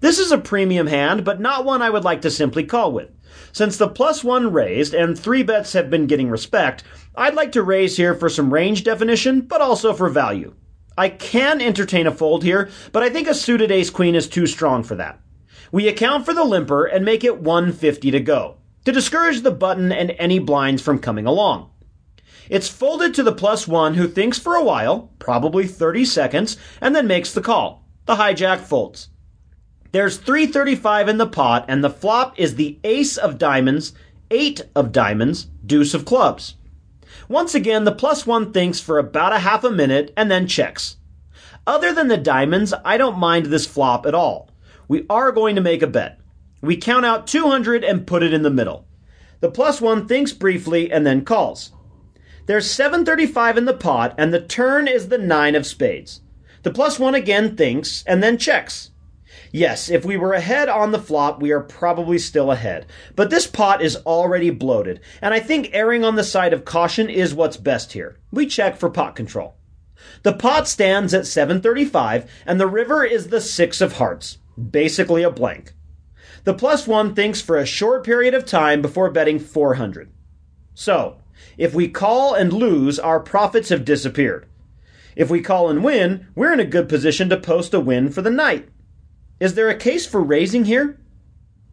This is a premium hand, but not one I would like to simply call with. Since the plus one raised and three bets have been getting respect, I'd like to raise here for some range definition, but also for value. I can entertain a fold here, but I think a suited ace queen is too strong for that. We account for the limper and make it 150 to go, to discourage the button and any blinds from coming along. It's folded to the plus one who thinks for a while, probably 30 seconds, and then makes the call. The hijack folds. There's 335 in the pot, and the flop is the ace of diamonds, eight of diamonds, deuce of clubs. Once again, the plus one thinks for about a half a minute and then checks. Other than the diamonds, I don't mind this flop at all. We are going to make a bet. We count out 200 and put it in the middle. The plus one thinks briefly and then calls. There's 735 in the pot, and the turn is the nine of spades. The plus one again thinks and then checks. Yes, if we were ahead on the flop, we are probably still ahead. But this pot is already bloated, and I think erring on the side of caution is what's best here. We check for pot control. The pot stands at 735, and the river is the six of hearts. Basically a blank. The plus one thinks for a short period of time before betting 400. So, if we call and lose, our profits have disappeared. If we call and win, we're in a good position to post a win for the night. Is there a case for raising here?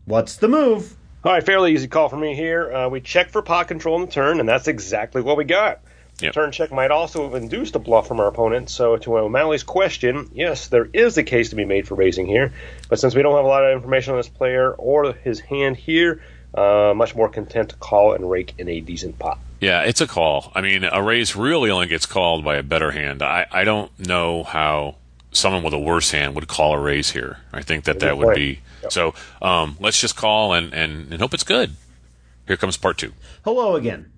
What's the move? All right, fairly easy call for me here. Uh, we check for pot control in the turn, and that's exactly what we got. Yep. Turn check might also have induced a bluff from our opponent. So, to O'Malley's question, yes, there is a case to be made for raising here. But since we don't have a lot of information on this player or his hand here, uh, much more content to call and rake in a decent pot. Yeah, it's a call. I mean, a raise really only gets called by a better hand. I, I don't know how someone with a worse hand would call a raise here. I think that that would be so. Um, let's just call and, and, and hope it's good. Here comes part two. Hello again.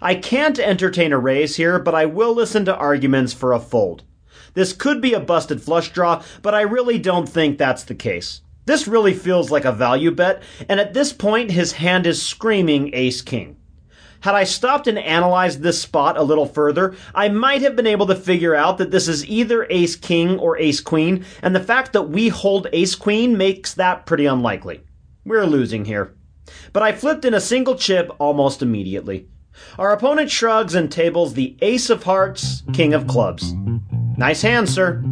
I can't entertain a raise here, but I will listen to arguments for a fold. This could be a busted flush draw, but I really don't think that's the case. This really feels like a value bet, and at this point his hand is screaming ace king. Had I stopped and analyzed this spot a little further, I might have been able to figure out that this is either ace king or ace queen, and the fact that we hold ace queen makes that pretty unlikely. We're losing here. But I flipped in a single chip almost immediately. Our opponent shrugs and tables the ace of hearts, king of clubs. Nice hand, sir.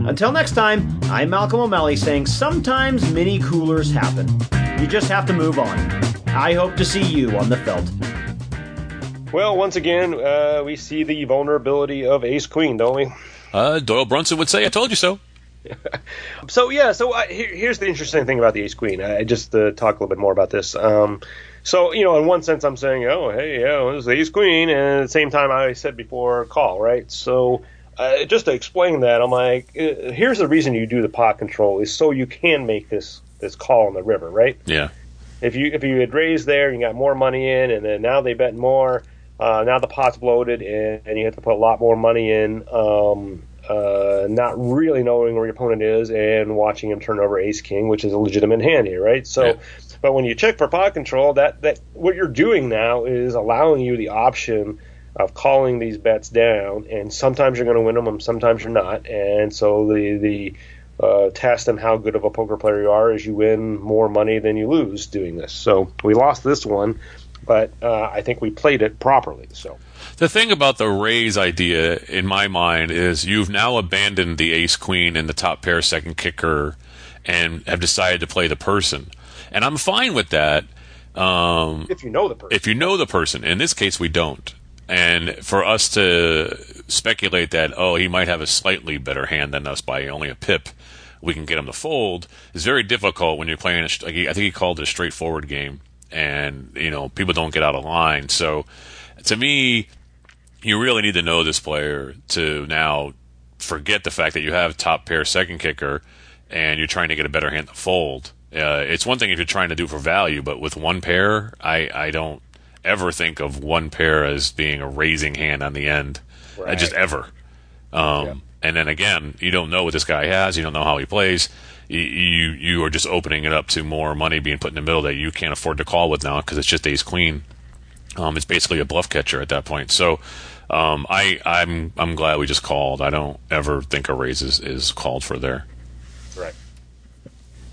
Until next time, I'm Malcolm O'Malley saying sometimes mini coolers happen. You just have to move on. I hope to see you on the felt. Well, once again, uh, we see the vulnerability of Ace Queen, don't we? Uh, Doyle Brunson would say, "I told you so." So yeah, so uh, here, here's the interesting thing about the Ace Queen. I just to talk a little bit more about this. Um, so you know, in one sense, I'm saying, oh, hey, yeah, well, this is the Ace Queen, and at the same time, I said before, call, right? So uh, just to explain that, I'm like, uh, here's the reason you do the pot control is so you can make this this call on the river, right? Yeah, If you if you had raised there, you got more money in, and then now they bet more. Uh, now the pot's bloated, and, and you have to put a lot more money in. Um, uh, not really knowing where your opponent is and watching him turn over ace king, which is a legitimate hand here, right? So, Yeah. but when you check for pot control, that that what you're doing now is allowing you the option of calling these bets down, and sometimes you're going to win them, and sometimes you're not, and so the the uh, test and how good of a poker player you are is you win more money than you lose doing this. So we lost this one, but uh, I think we played it properly. So The thing about the raise idea in my mind is you've now abandoned the ace queen and the top pair second kicker and have decided to play the person. And I'm fine with that. Um, if you know the person, if you know the person, in this case, we don't. And for us to speculate that, oh, he might have a slightly better hand than us by only a pip, we can get him to fold, is very difficult when you're playing, a, I think he called it a straightforward game. And, you know, people don't get out of line. So to me, you really need to know this player to now forget the fact that you have top pair second kicker and you're trying to get a better hand to fold. Uh, it's one thing if you're trying to do for value, but with one pair, I, I don't ever think of one pair as being a raising hand on the end. I just ever. Um, And then again, you don't know what this guy has. You don't know how he plays. You, you are just opening it up to more money being put in the middle that you can't afford to call with now because it's just ace queen. Um, it's basically a bluff catcher at that point. So um, I I'm I'm glad we just called. I don't ever think a raise is, is called for there. Right.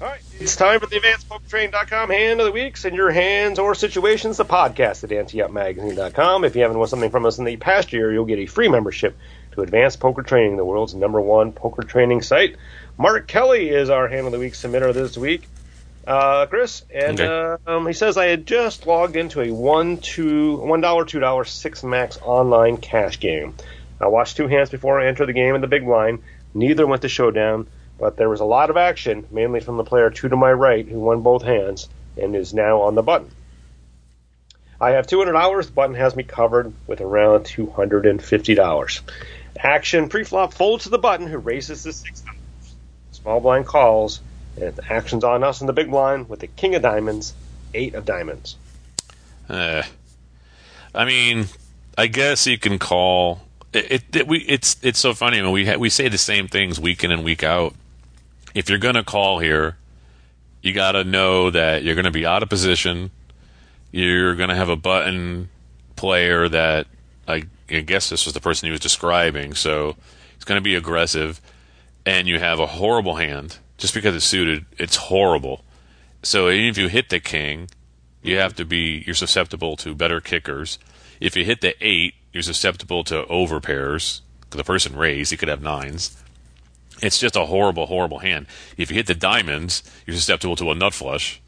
All right, it's time for the AdvancedPokerTraining.com Hand of the Week. Send your hands or situations to podcast at anteupmagazine.com. If you haven't won something from us in the past year, you'll get a free membership to Advanced Poker Training, the world's number one poker training site. Mark Kelly is our Hand of the Week submitter this week. Uh, Chris, and Okay. uh, um, he says I had just logged into a one two one dollar two dollar six max online cash game. I watched two hands before I entered the game in the big blind. Neither went to showdown, but there was a lot of action, mainly from the player two to my right, who won both hands and is now on the button. I have two hundred dollars. The button has me covered with around two hundred and fifty dollars. Action pre-flop folds to the button, who raises the six. Small blind calls, and the action's on us in the big blind with the king of diamonds, eight of diamonds. Eh. I mean, I guess you can call It, it, it we it's it's so funny. I mean, we ha- we say the same things week in and week out. If you're gonna call here, you got to know that you're to be out of position. You're to have a button player that I, I guess this was the person he was describing. So going to be aggressive, and you have a horrible hand just because it's suited. It's horrible. So even if you hit the king, you have to be you're susceptible to better kickers. If you hit the eight, you're susceptible to over pairs. The person raised, he could have nines. It's just a horrible, horrible hand. If you hit the diamonds, you're susceptible to a nut flush.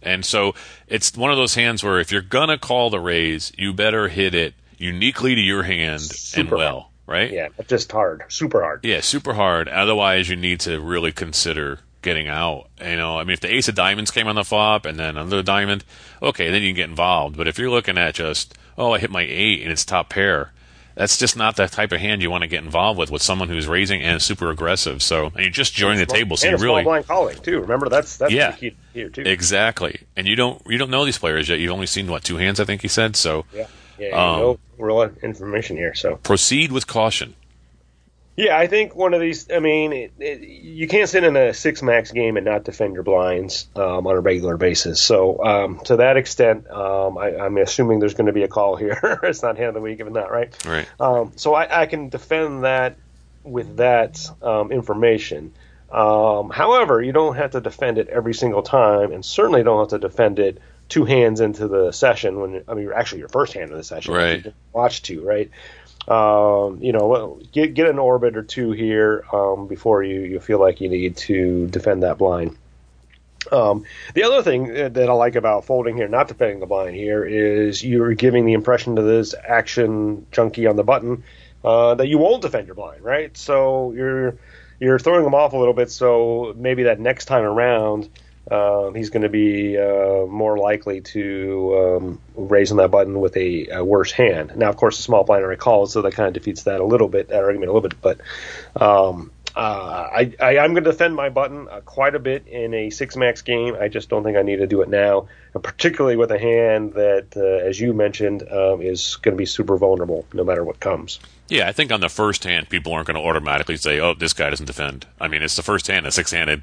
And so it's one of those hands where if you're gonna call the raise, you better hit it uniquely to your hand Super and well, right? Yeah, just hard, super hard. Yeah, super hard. Otherwise, you need to really consider getting out. You know, I mean, if the ace of diamonds came on the flop and then another diamond, okay, then you can get involved. But if you're looking at just, oh, I hit my eight and it's top pair, that's just not the type of hand you want to get involved with with someone who's raising and super aggressive. So, and you just joined the table, so you a small really blind calling too. Remember that's that's Yeah. the key here too. exactly. And you don't you don't know these players yet. You've only seen what two hands, I think he said. So, yeah, yeah. Um, know real information here. So proceed with caution. yeah, I think one of these. I mean, it, it, you can't sit in a six max game and not defend your blinds um, on a regular basis. So um, to that extent, um, I, I'm assuming there's going to be a call here. it's not hand of the week if it's not right. Right. Um, so I, I can defend that with that um, information. Um, however, you don't have to defend it every single time, and certainly don't have to defend it two hands into the session when I mean actually your first hand of the session. Right. Watch two, right? Um, you know, get get an orbit or two here um, before you, you feel like you need to defend that blind. Um, the other thing that I like about folding here, not defending the blind here, is you're giving the impression to this action junkie on the button uh, that you won't defend your blind, right? So you're you're throwing them off a little bit. So maybe that next time around, um, he's going to be uh, more likely to um, raise on that button with a, a worse hand. Now, of course, the small blind already calls, so that kind of defeats that a little bit, that argument a little bit. But um, uh, I, I'm going to defend my button uh, quite a bit in a six max game. I just don't think I need to do it now, particularly with a hand that, uh, as you mentioned, um, is going to be super vulnerable no matter what comes. Yeah, I think on the first hand, people aren't going to automatically say, "Oh, this guy doesn't defend." I mean, it's the first hand, a six-handed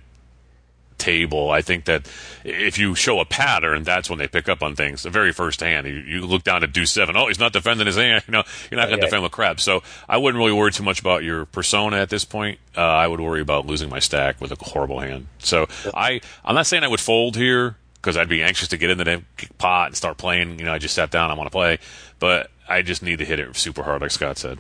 table. I think that if you show a pattern, that's when they pick up on things. The very first hand, you, you look down at deuce seven. Oh, he's not defending his hand. You know, you're not going to Yeah. defend with crap. So I wouldn't really worry too much about your persona at this point. Uh, I would worry about losing my stack with a horrible hand. So I, I'm not saying I would fold here because I'd be anxious to get into the pot and start playing. You know, I just sat down. I want to play, but I just need to hit it super hard, like Scott said.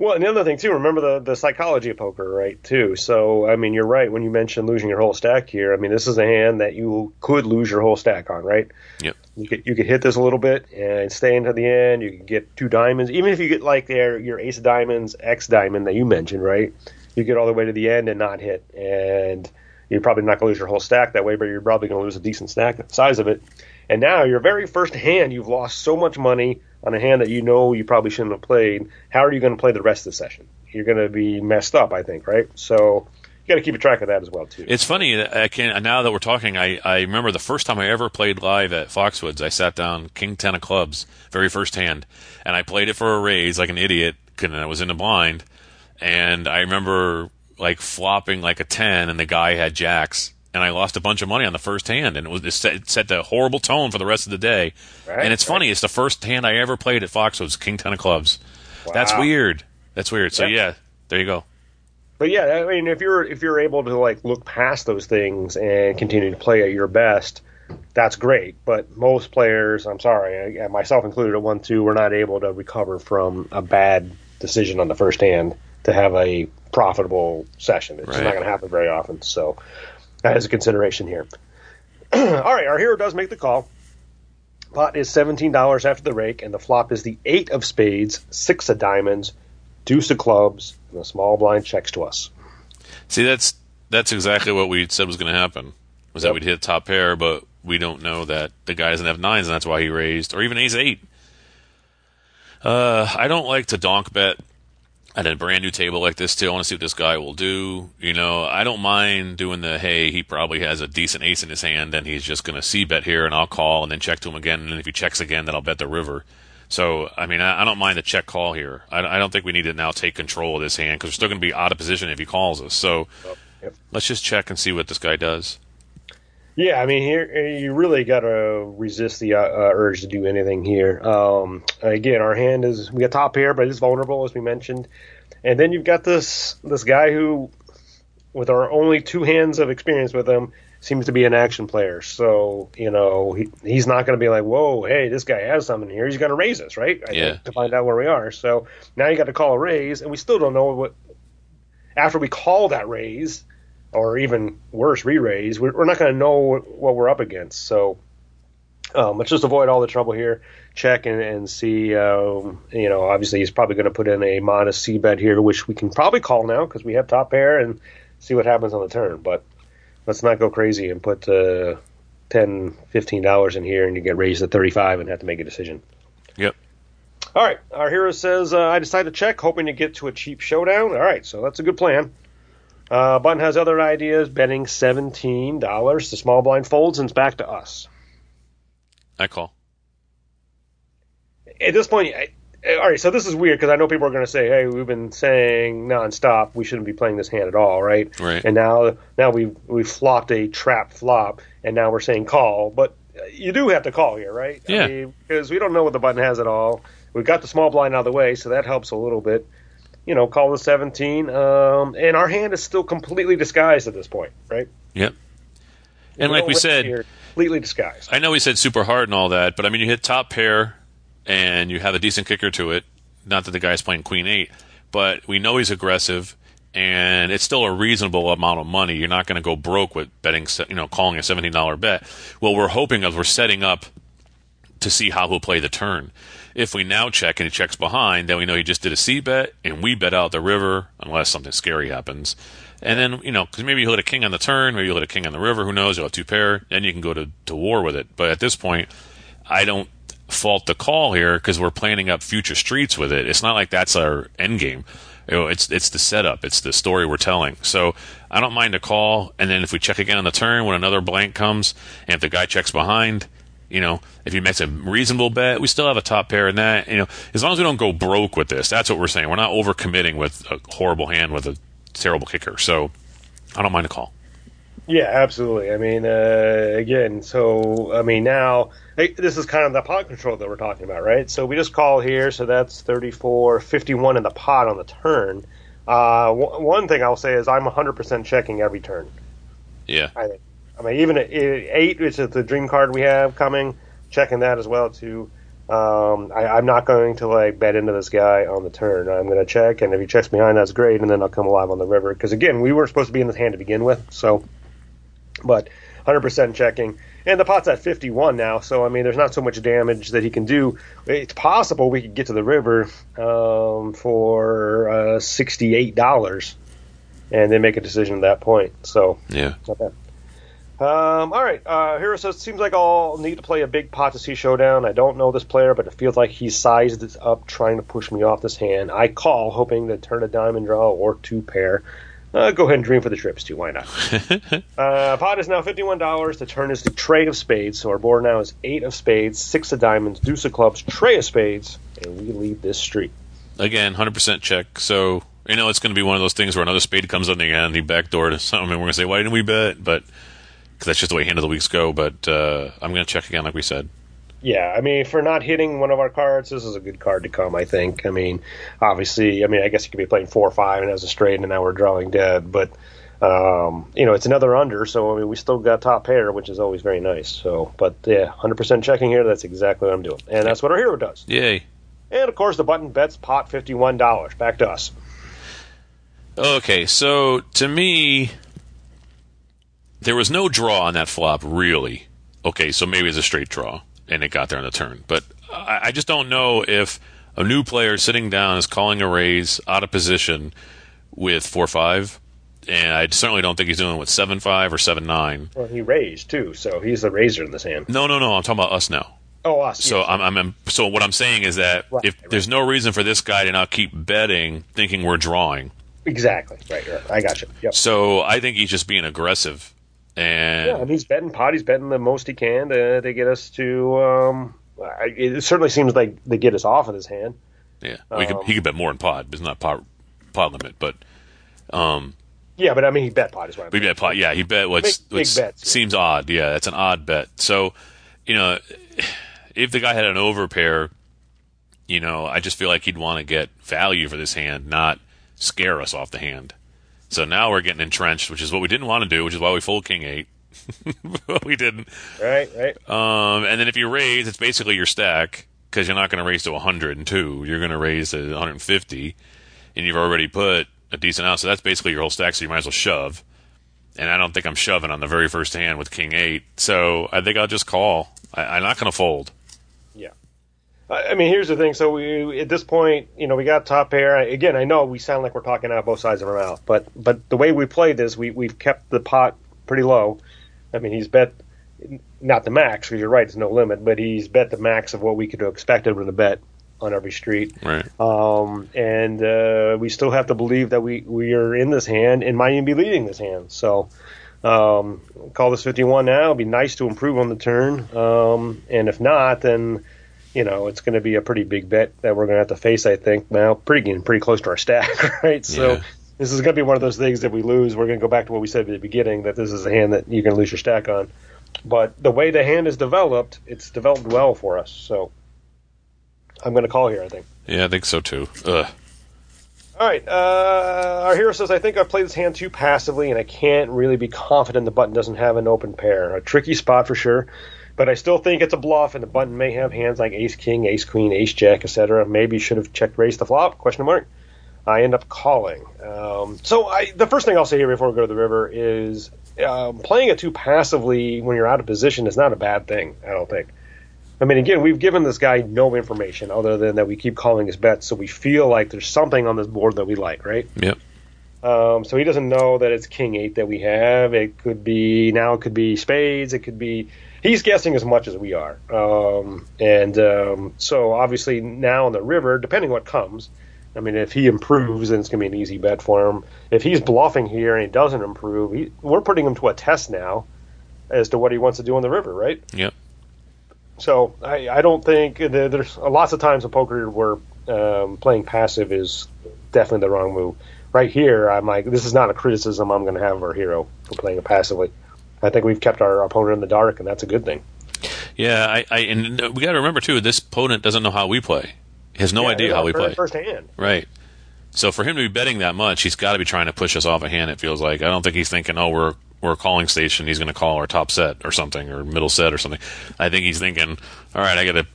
Well, and the other thing too, remember the the psychology of poker, right? Too. So, I mean, you're right when you mentioned losing your whole stack here. I mean, this is a hand that you could lose your whole stack on, right? Yep. You could you could hit this a little bit and stay into the end. You could get two diamonds, even if you get like their your ace of diamonds, X diamond that you mentioned, right? You get all the way to the end and not hit, and you're probably not going to lose your whole stack that way, but you're probably going to lose a decent stack the size of it. And now your very first hand, you've lost so much money on a hand that you know you probably shouldn't have played. How are you going to play the rest of the session? You're going to be messed up, I think, right? So you got to keep a track of that as well too. It's funny. I can now that we're talking. I, I remember the first time I ever played live at Foxwoods. I sat down King Ten of Clubs, very first hand, and I played it for a raise like an idiot. And I was in the blind, and I remember like flopping like a ten, and the guy had jacks, and I lost a bunch of money on the first hand, and it was it set, it set the horrible tone for the rest of the day. Right, and it's right. funny. It's the first hand I ever played at Foxwoods, King Ten of Clubs. That's weird. That's weird. So Yeah. yeah, there you go. But yeah, I mean, if you're if you're able to like look past those things and continue to play at your best, that's great. But most players, I'm sorry, myself included at one two, we're not able to recover from a bad decision on the first hand to have a profitable session. It's Right. not going to happen very often. So that is a consideration here. All right, our hero does make the call. Pot is seventeen dollars after the rake, and the flop is the eight of spades, six of diamonds, deuce of clubs, and the small blind checks to us. See, that's that's exactly what we said was going to happen. Was that we'd hit top pair, but we don't know that the guy doesn't have nines, and that's why he raised, or even ace eight. Uh, I don't like to donk bet at a brand new table like this. Too, I want to see what this guy will do. You know, I don't mind doing the hey, he probably has a decent ace in his hand, and he's just going to C bet here, and I'll call and then check to him again, and if he checks again, then I'll bet the river. So, I mean, I, I don't mind the check call here. I, I don't think we need to now take control of this hand because we're still going to be out of position if he calls us. So, Yep. let's just check and see what this guy does. Yeah, I mean, here you really got to resist the uh, uh, urge to do anything here. Um, again, our hand is we got top pair, but it's vulnerable as we mentioned, and then you've got this this guy who, with our only two hands of experience with him, seems to be an action player. So you know he, he's not going to be like, whoa, hey, this guy has something here. He's going to raise us, right? I Yeah. think, to find out where we are. So now you got to call a raise, and we still don't know what. After we call that raise, or even worse, re-raise, we're, we're not going to know what, we're up against. So um, let's just avoid all the trouble here. Check and, and see. Um, you know, obviously he's probably going to put in a modest C bet here, which we can probably call now because we have top pair and see what happens on the turn. But let's not go crazy and put uh, 10 dollars in here and you get raised to thirty five and have to make a decision. Yep. All right, our hero says, uh, I decided to check, hoping to get to a cheap showdown. All right, so that's a good plan. Uh, Button has other ideas, betting $17. The small blind folds and it's back to us. I call. At this point, I, all right, so this is weird because I know people are going to say, hey, we've been saying nonstop we shouldn't be playing this hand at all, right? Right. And now now we've, we've flopped a trap flop, and now we're saying call. But you do have to call here, right? Yeah. I mean, because we don't know what the button has at all. We've got the small blind out of the way, so that helps a little bit. You know, call the 17. Um, and our hand is still completely disguised at this point, right? Yep. And like we said, here, completely disguised. I know we said super hard and all that, but I mean, you hit top pair and you have a decent kicker to it. Not that the guy's playing queen eight, but we know he's aggressive, and it's still a reasonable amount of money. You're not going to go broke with betting, you know, calling a seventeen dollar bet. What we're hoping is we're setting up to see how he'll play the turn. If we now check and he checks behind, then we know he just did a C bet, and we bet out the river unless something scary happens. And then, you know, because maybe he'll hit a king on the turn, maybe he'll hit a king on the river, who knows? You'll have two pair, then you can go to, to war with it. But at this point, I don't fault the call here because we're planning up future streets with it. It's not like that's our end game. You know, it's it's the setup, it's the story we're telling. So I don't mind a call, and then if we check again on the turn when another blank comes, and if the guy checks behind, you know, if he makes a reasonable bet, we still have a top pair in that. You know, as long as we don't go broke with this, that's what we're saying. We're not overcommitting with a horrible hand with a terrible kicker. So I don't mind a call. Yeah, absolutely. I mean, uh, again, so I mean now this is kind of the pot control that we're talking about, right? So we just call here, so that's 34, 51 in the pot on the turn. Uh, w- one thing I'll say is I'm 100% checking every turn. Yeah. I think. I mean, even at eight, which is the dream card we have coming, checking that as well too. Um, I, I'm not going to like bet into this guy on the turn. I'm going to check, and if he checks behind, that's great, and then I'll come alive on the river. Because again, we weren't supposed to be in this hand to begin with, so. But 100% checking, and the pot's at 51 now, so I mean, there's not so much damage that he can do. It's possible we could get to the river um, for uh, $68, and then make a decision at that point. So Yeah. Um, all right, uh, Hero says, seems like I'll need to play a big pot to see showdown. I don't know this player, but it feels like he's sized it up, trying to push me off this hand. I call, hoping to turn a diamond draw or two pair. Uh, go ahead and dream for the trips too. Why not? uh, pot is now fifty-one dollars. The turn is the tray of spades. So our board now is eight of spades, six of diamonds, deuce of clubs, tray of spades, and we lead this street. Again, 100% check. So, you know, it's going to be one of those things where another spade comes on the end, he backdoored something, and we're going to say, why didn't we bet? But, because that's just the way hand of the weeks go. But uh, I'm going to check again, like we said. Yeah, I mean, for not hitting one of our cards, this is a good card to come. I think. I mean, obviously, I mean, I guess you could be playing four or five and has a straight, and now we're drawing dead. But um, you know, it's another under, so I mean, we still got top pair, which is always very nice. So, but yeah, hundred percent checking here. That's exactly what I'm doing, and that's what our hero does. Yay. And of course, the button bets pot fifty one dollars. Back to us. Okay, so to me, there was no draw on that flop, really. Okay, so maybe it's a straight draw, and it got there on the turn. But I, I just don't know if a new player sitting down is calling a raise out of position with 4 5, and I certainly don't think he's doing it with 7 5 or 7 9. Well, he raised too, so he's the raiser in this hand. No, no, no, I'm talking about us now. Oh, us. So yes. I'm, I'm, I'm so what I'm saying is that Right, if right. there's no reason for this guy to not keep betting, thinking we're drawing, exactly right, right. I got you. Yep. so I think he's just being aggressive. And Yeah, and he's betting pot. He's betting the most he can to, to get us to um, it certainly seems like they get us off of this hand. Yeah, we could, he could bet more in pot. It's not pot pot limit, but um, Yeah, but I mean, he bet pot as well. we bet pot. Yeah, he bet what's Big- big what's bets, yeah. seems odd. Yeah, that's an odd bet. So, you know, if the guy had an overpair, you know, I just feel like he'd want to get value for this hand, not scare us off the hand. So now we're getting entrenched, which is what we didn't want to do, which is why we fold king eight. But we didn't. Right, right. Um, and then if you raise, it's basically your stack because you're not going to raise to 102. You're going to raise to 150, and you've already put a decent amount. So that's basically your whole stack. So you might as well shove. And I don't think I'm shoving on the very first hand with king eight. So I think I'll just call. I, I'm not going to fold. I mean, here's the thing. So we, at this point, you know, we got top pair. Again, I know we sound like we're talking out of both sides of our mouth, but but the way we played this, we we've kept the pot pretty low. I mean, he's bet not the max because you're right, there's no limit, but he's bet the max of what we could have expected with a bet on every street. Right. Um, and uh, we still have to believe that we, we are in this hand and might even be leading this hand. So um, call this 51 now. It'd be nice to improve on the turn. Um, and if not, then you know it's going to be a pretty big bet that we're going to have to face. I think now, pretty getting pretty close to our stack, right? So. Yeah. This is going to be one of those things that we lose. We're going to go back to what we said at the beginning that this is a hand that you're going to lose your stack on. But the way the hand is developed, it's developed well for us. So I'm going to call here, I think. Yeah, I think so too. Ugh. All right. Uh, our hero says, I think I've played this hand too passively, and I can't really be confident the button doesn't have an open pair. A tricky spot for sure, but I still think it's a bluff, and the button may have hands like Ace King, Ace Queen, Ace Jack, etc. Maybe should have checked raise the flop? Question mark. I end up calling. Um, so I, the first thing I'll say here before we go to the river is um, playing it too passively when you're out of position is not a bad thing. I don't think. I mean, again, we've given this guy no information other than that we keep calling his bets, so we feel like there's something on this board that we like, right? Yep. Um, so he doesn't know that it's king eight that we have. It could be now. It could be spades. It could be. He's guessing as much as we are. Um, and um, so obviously now in the river, depending what comes. I mean, if he improves, then it's going to be an easy bet for him. If he's bluffing here and he doesn't improve, he, we're putting him to a test now as to what he wants to do on the river, right? Yep. So I, I don't think there- there's lots of times in poker where um, playing passive is definitely the wrong move. Right here, I'm like, this is not a criticism I'm going to have of our hero for playing it passively. I think we've kept our opponent in the dark, and that's a good thing. Yeah, I, I and we got to remember too. This opponent doesn't know how we play. He has no Yeah, idea how we play. First hand. Right. So for him to be betting that much, he's got to be trying to push us off a hand. It feels like I don't think he's thinking, "Oh, we're we're a calling station. He's going to call our top set or something, or middle set or something." I think he's thinking, "All right, I got to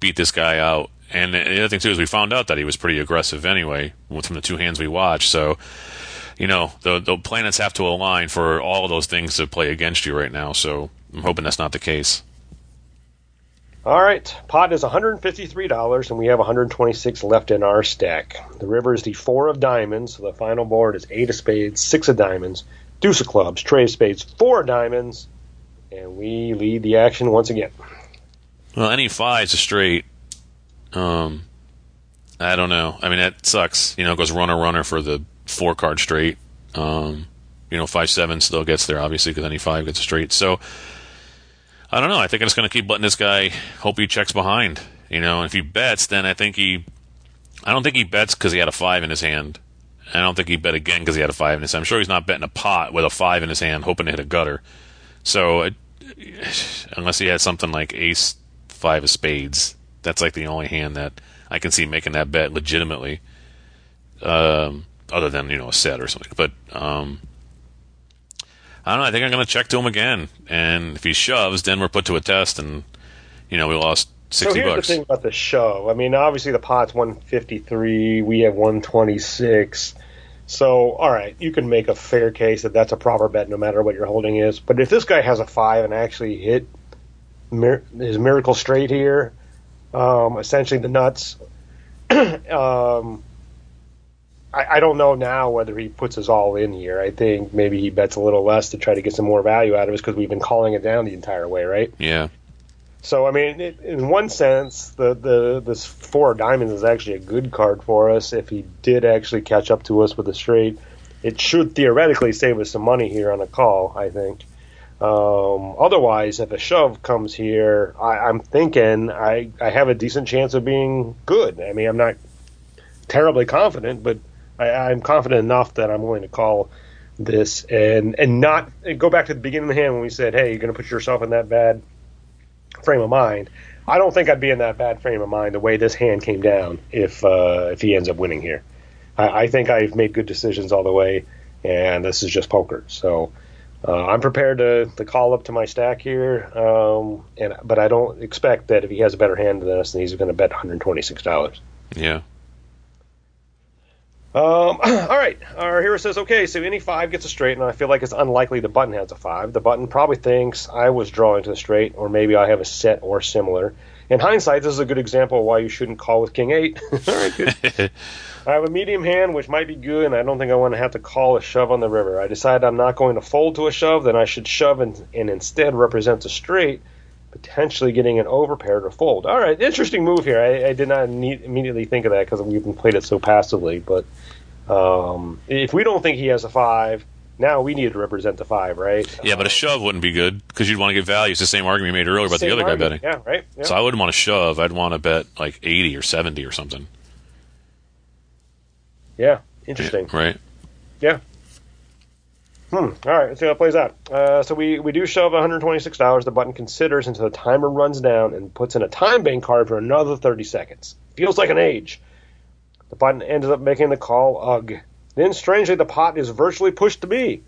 beat this guy out." And the other thing too is we found out that he was pretty aggressive anyway from the two hands we watched. So, you know, the the planets have to align for all of those things to play against you right now. So I'm hoping that's not the case. All right, pot is $153, and we have 126 left in our stack. The river is the four of diamonds, so the final board is eight of spades, six of diamonds, deuce of clubs, trey of spades, four of diamonds, and we lead the action once again. Well, any five's a straight. Um, I don't know. I mean, that sucks. You know, it goes runner runner for the four card straight. Um, you know, five seven still gets there obviously because any five gets a straight. So I don't know. I think I'm just going to keep letting this guy hope he checks behind. You know, if he bets, then I think he. I don't think he bets because he had a five in his hand. I don't think he bet again because he had a five in his hand. I'm sure he's not betting a pot with a five in his hand, hoping to hit a gutter. So, it, unless he had something like ace five of spades, that's like the only hand that I can see making that bet legitimately. Um, other than you know a set or something, but um, I don't know. I think I'm going to check to him again, and if he shoves, then we're put to a test, and you know we lost sixty So here's bucks. the thing about the show. I mean, obviously the pot's 153, we have 126. So, all right, you can make a fair case that that's a proper bet no matter what your holding is. But if this guy has a five and actually hit mir- his miracle straight here, um, essentially the nuts, um, I, I don't know now whether he puts us all in here. I think maybe he bets a little less to try to get some more value out of us because we've been calling it down the entire way, right? Yeah, So I mean, it, in one sense, the the this four of diamonds is actually a good card for us. If he did actually catch up to us with a straight, it should theoretically save us some money here on a call. I think. Um, otherwise, if a shove comes here, I, I'm thinking I, I have a decent chance of being good. I mean, I'm not terribly confident, but I, I'm confident enough that I'm willing to call this and and not and go back to the beginning of the hand when we said, "Hey, you're going to put yourself in that bad frame of mind." I don't think I'd be in that bad frame of mind the way this hand came down if uh, if he ends up winning here. I, I think I've made good decisions all the way, and this is just poker. So uh, I'm prepared to, to call up to my stack here, um, and but I don't expect that if he has a better hand than us, then he's going to bet 126 dollars. Yeah. Um, all right, our hero says, okay, so any five gets a straight, and I feel like it's unlikely the button has a five. The button probably thinks I was drawing to the straight, or maybe I have a set or similar. In hindsight, this is a good example of why you shouldn't call with king eight. all right, good. I have a medium hand, which might be good, and I don't think I want to have to call a shove on the river. I decide I'm not going to fold to a shove, then I should shove and, and instead represent a straight, potentially getting an overpair to fold. All right, interesting move here. I, I did not need, immediately think of that because we've been played it so passively. But um, if we don't think he has a five, now we need to represent the five, right? Yeah, but a shove wouldn't be good because you'd want to get value. It's the same argument you made earlier about the other guy betting. Yeah, right. Yeah. So I wouldn't want to shove. I'd want to bet like 80 or 70 or something. yeah, interesting. Right? Yeah. Hmm. All right. Let's see how it plays out. Uh, so we, we do shove $126. The button considers until the timer runs down and puts in a time bank card for another 30 seconds. Feels like an age. The button ends up making the call. Ugh. Then, strangely, the pot is virtually pushed to me.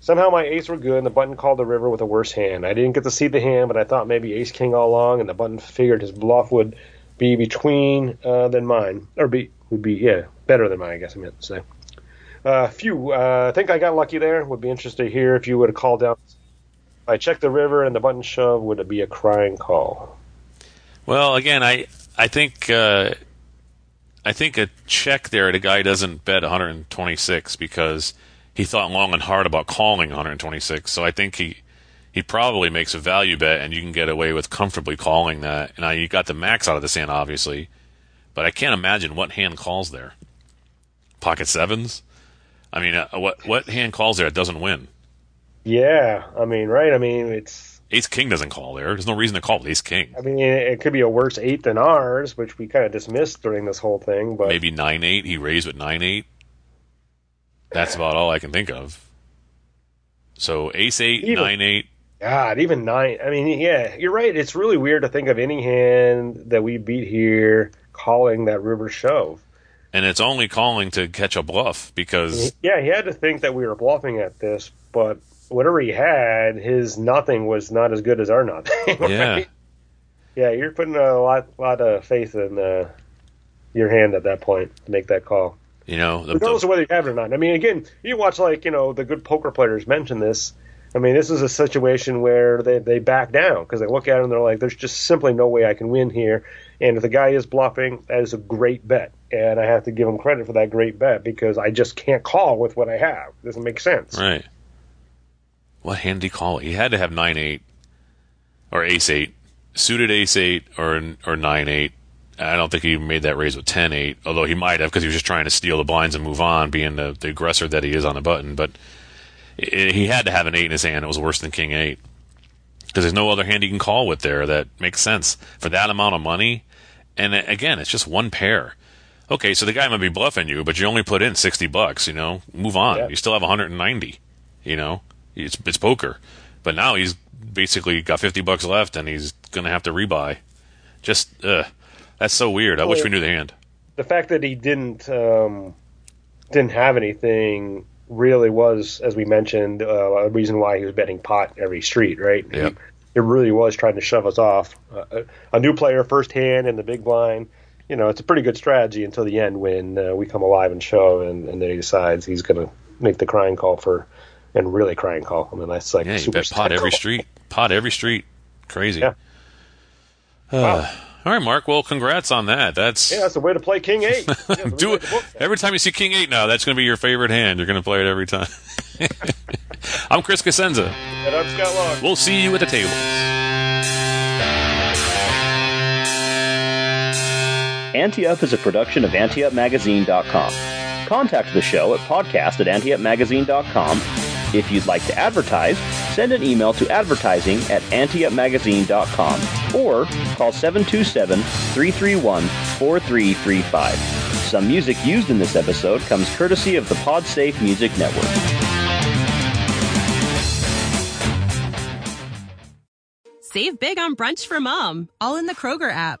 Somehow my ace were good, and the button called the river with a worse hand. I didn't get to see the hand, but I thought maybe ace king all along, and the button figured his bluff would be between uh, than mine, or be would be yeah better than mine. I guess I meant to say. Uh, phew, uh, I think I got lucky there. Would be interested to hear if you would have called down. I checked the river and the button shove, would it be a crying call? Well, again, I I think uh, I think a check there. The guy doesn't bet 126 because he thought long and hard about calling 126. So I think he he probably makes a value bet, and you can get away with comfortably calling that. Now you got the max out of this hand, obviously, but I can't imagine what hand calls there. Pocket sevens. I mean, uh, what what hand calls there that doesn't win? Yeah, I mean, right? I mean, it's. Ace king doesn't call there. There's no reason to call with ace king. I mean, it could be a worse eight than ours, which we kind of dismissed during this whole thing. But Maybe nine eight. He raised with nine eight. That's about all I can think of. So ace eight, Even- nine eight. God, even nine. I mean, yeah, you're right. It's really weird to think of any hand that we beat here calling that river shove. And it's only calling to catch a bluff because Yeah, he had to think that we were bluffing at this, but whatever he had, his nothing was not as good as our nothing. right? yeah, Yeah, you're putting a lot, lot of faith in uh, your hand at that point to make that call. you know, the, regardless the, of whether you have it or not. I mean, again, you watch like you know the good poker players mention this. I mean, this is a situation where they they back down because they look at it and they're like, "There's just simply no way I can win here." And if the guy is bluffing, that is a great bet, and I have to give him credit for that great bet because I just can't call with what I have. doesn't make sense. right. What hand did he call? He had to have nine eight or ace eight, suited ace eight or or nine eight. I don't think he made that raise with ten eight, although he might have because he was just trying to steal the blinds and move on, being the, the aggressor that he is on the button. But i he had to have an eight in his hand. It was worse than king eight because there's no other hand he can call with there that makes sense for that amount of money. And uh, again, it's just one pair. Okay, so the guy might be bluffing you, but you only put in sixty bucks. You know, move on. Yeah. You still have 190. You know, it's it's poker, but now he's basically got 50 bucks left, and he's gonna have to rebuy. Just, uh, that's so weird. I wish we knew the hand. The fact that he didn't um, didn't have anything really was, as we mentioned, uh, a reason why he was betting pot every street, right? Yep. He, it really was trying to shove us off. Uh, a new player, first hand in the big blind. You know, it's a pretty good strategy until the end when uh, we come alive and show, and, and then he decides he's going to make the crying call for, and really crying call. I mean, that's like Yeah, you bet pot every street. Pot every street. Crazy. Yeah. Uh, All right, Mark. Well, congrats on that. That's Yeah, that's the way to play King Eight. Yeah, do it to book that. every time you see King Eight. Now that's going to be your favorite hand. You're going to play it every time. I'm Chris Cosenza. And I'm Scott Long. We'll see you at the table. Ante Up is a production of AnteUpMagazine.com. Contact the show at podcast at AnteUpMagazine.com. If you'd like to advertise, send an email to advertising at anteupmagazine.com or call 727 331 4335. Some music used in this episode comes courtesy of the PodSafe Music Network. Save big on brunch for mom, all in the Kroger app.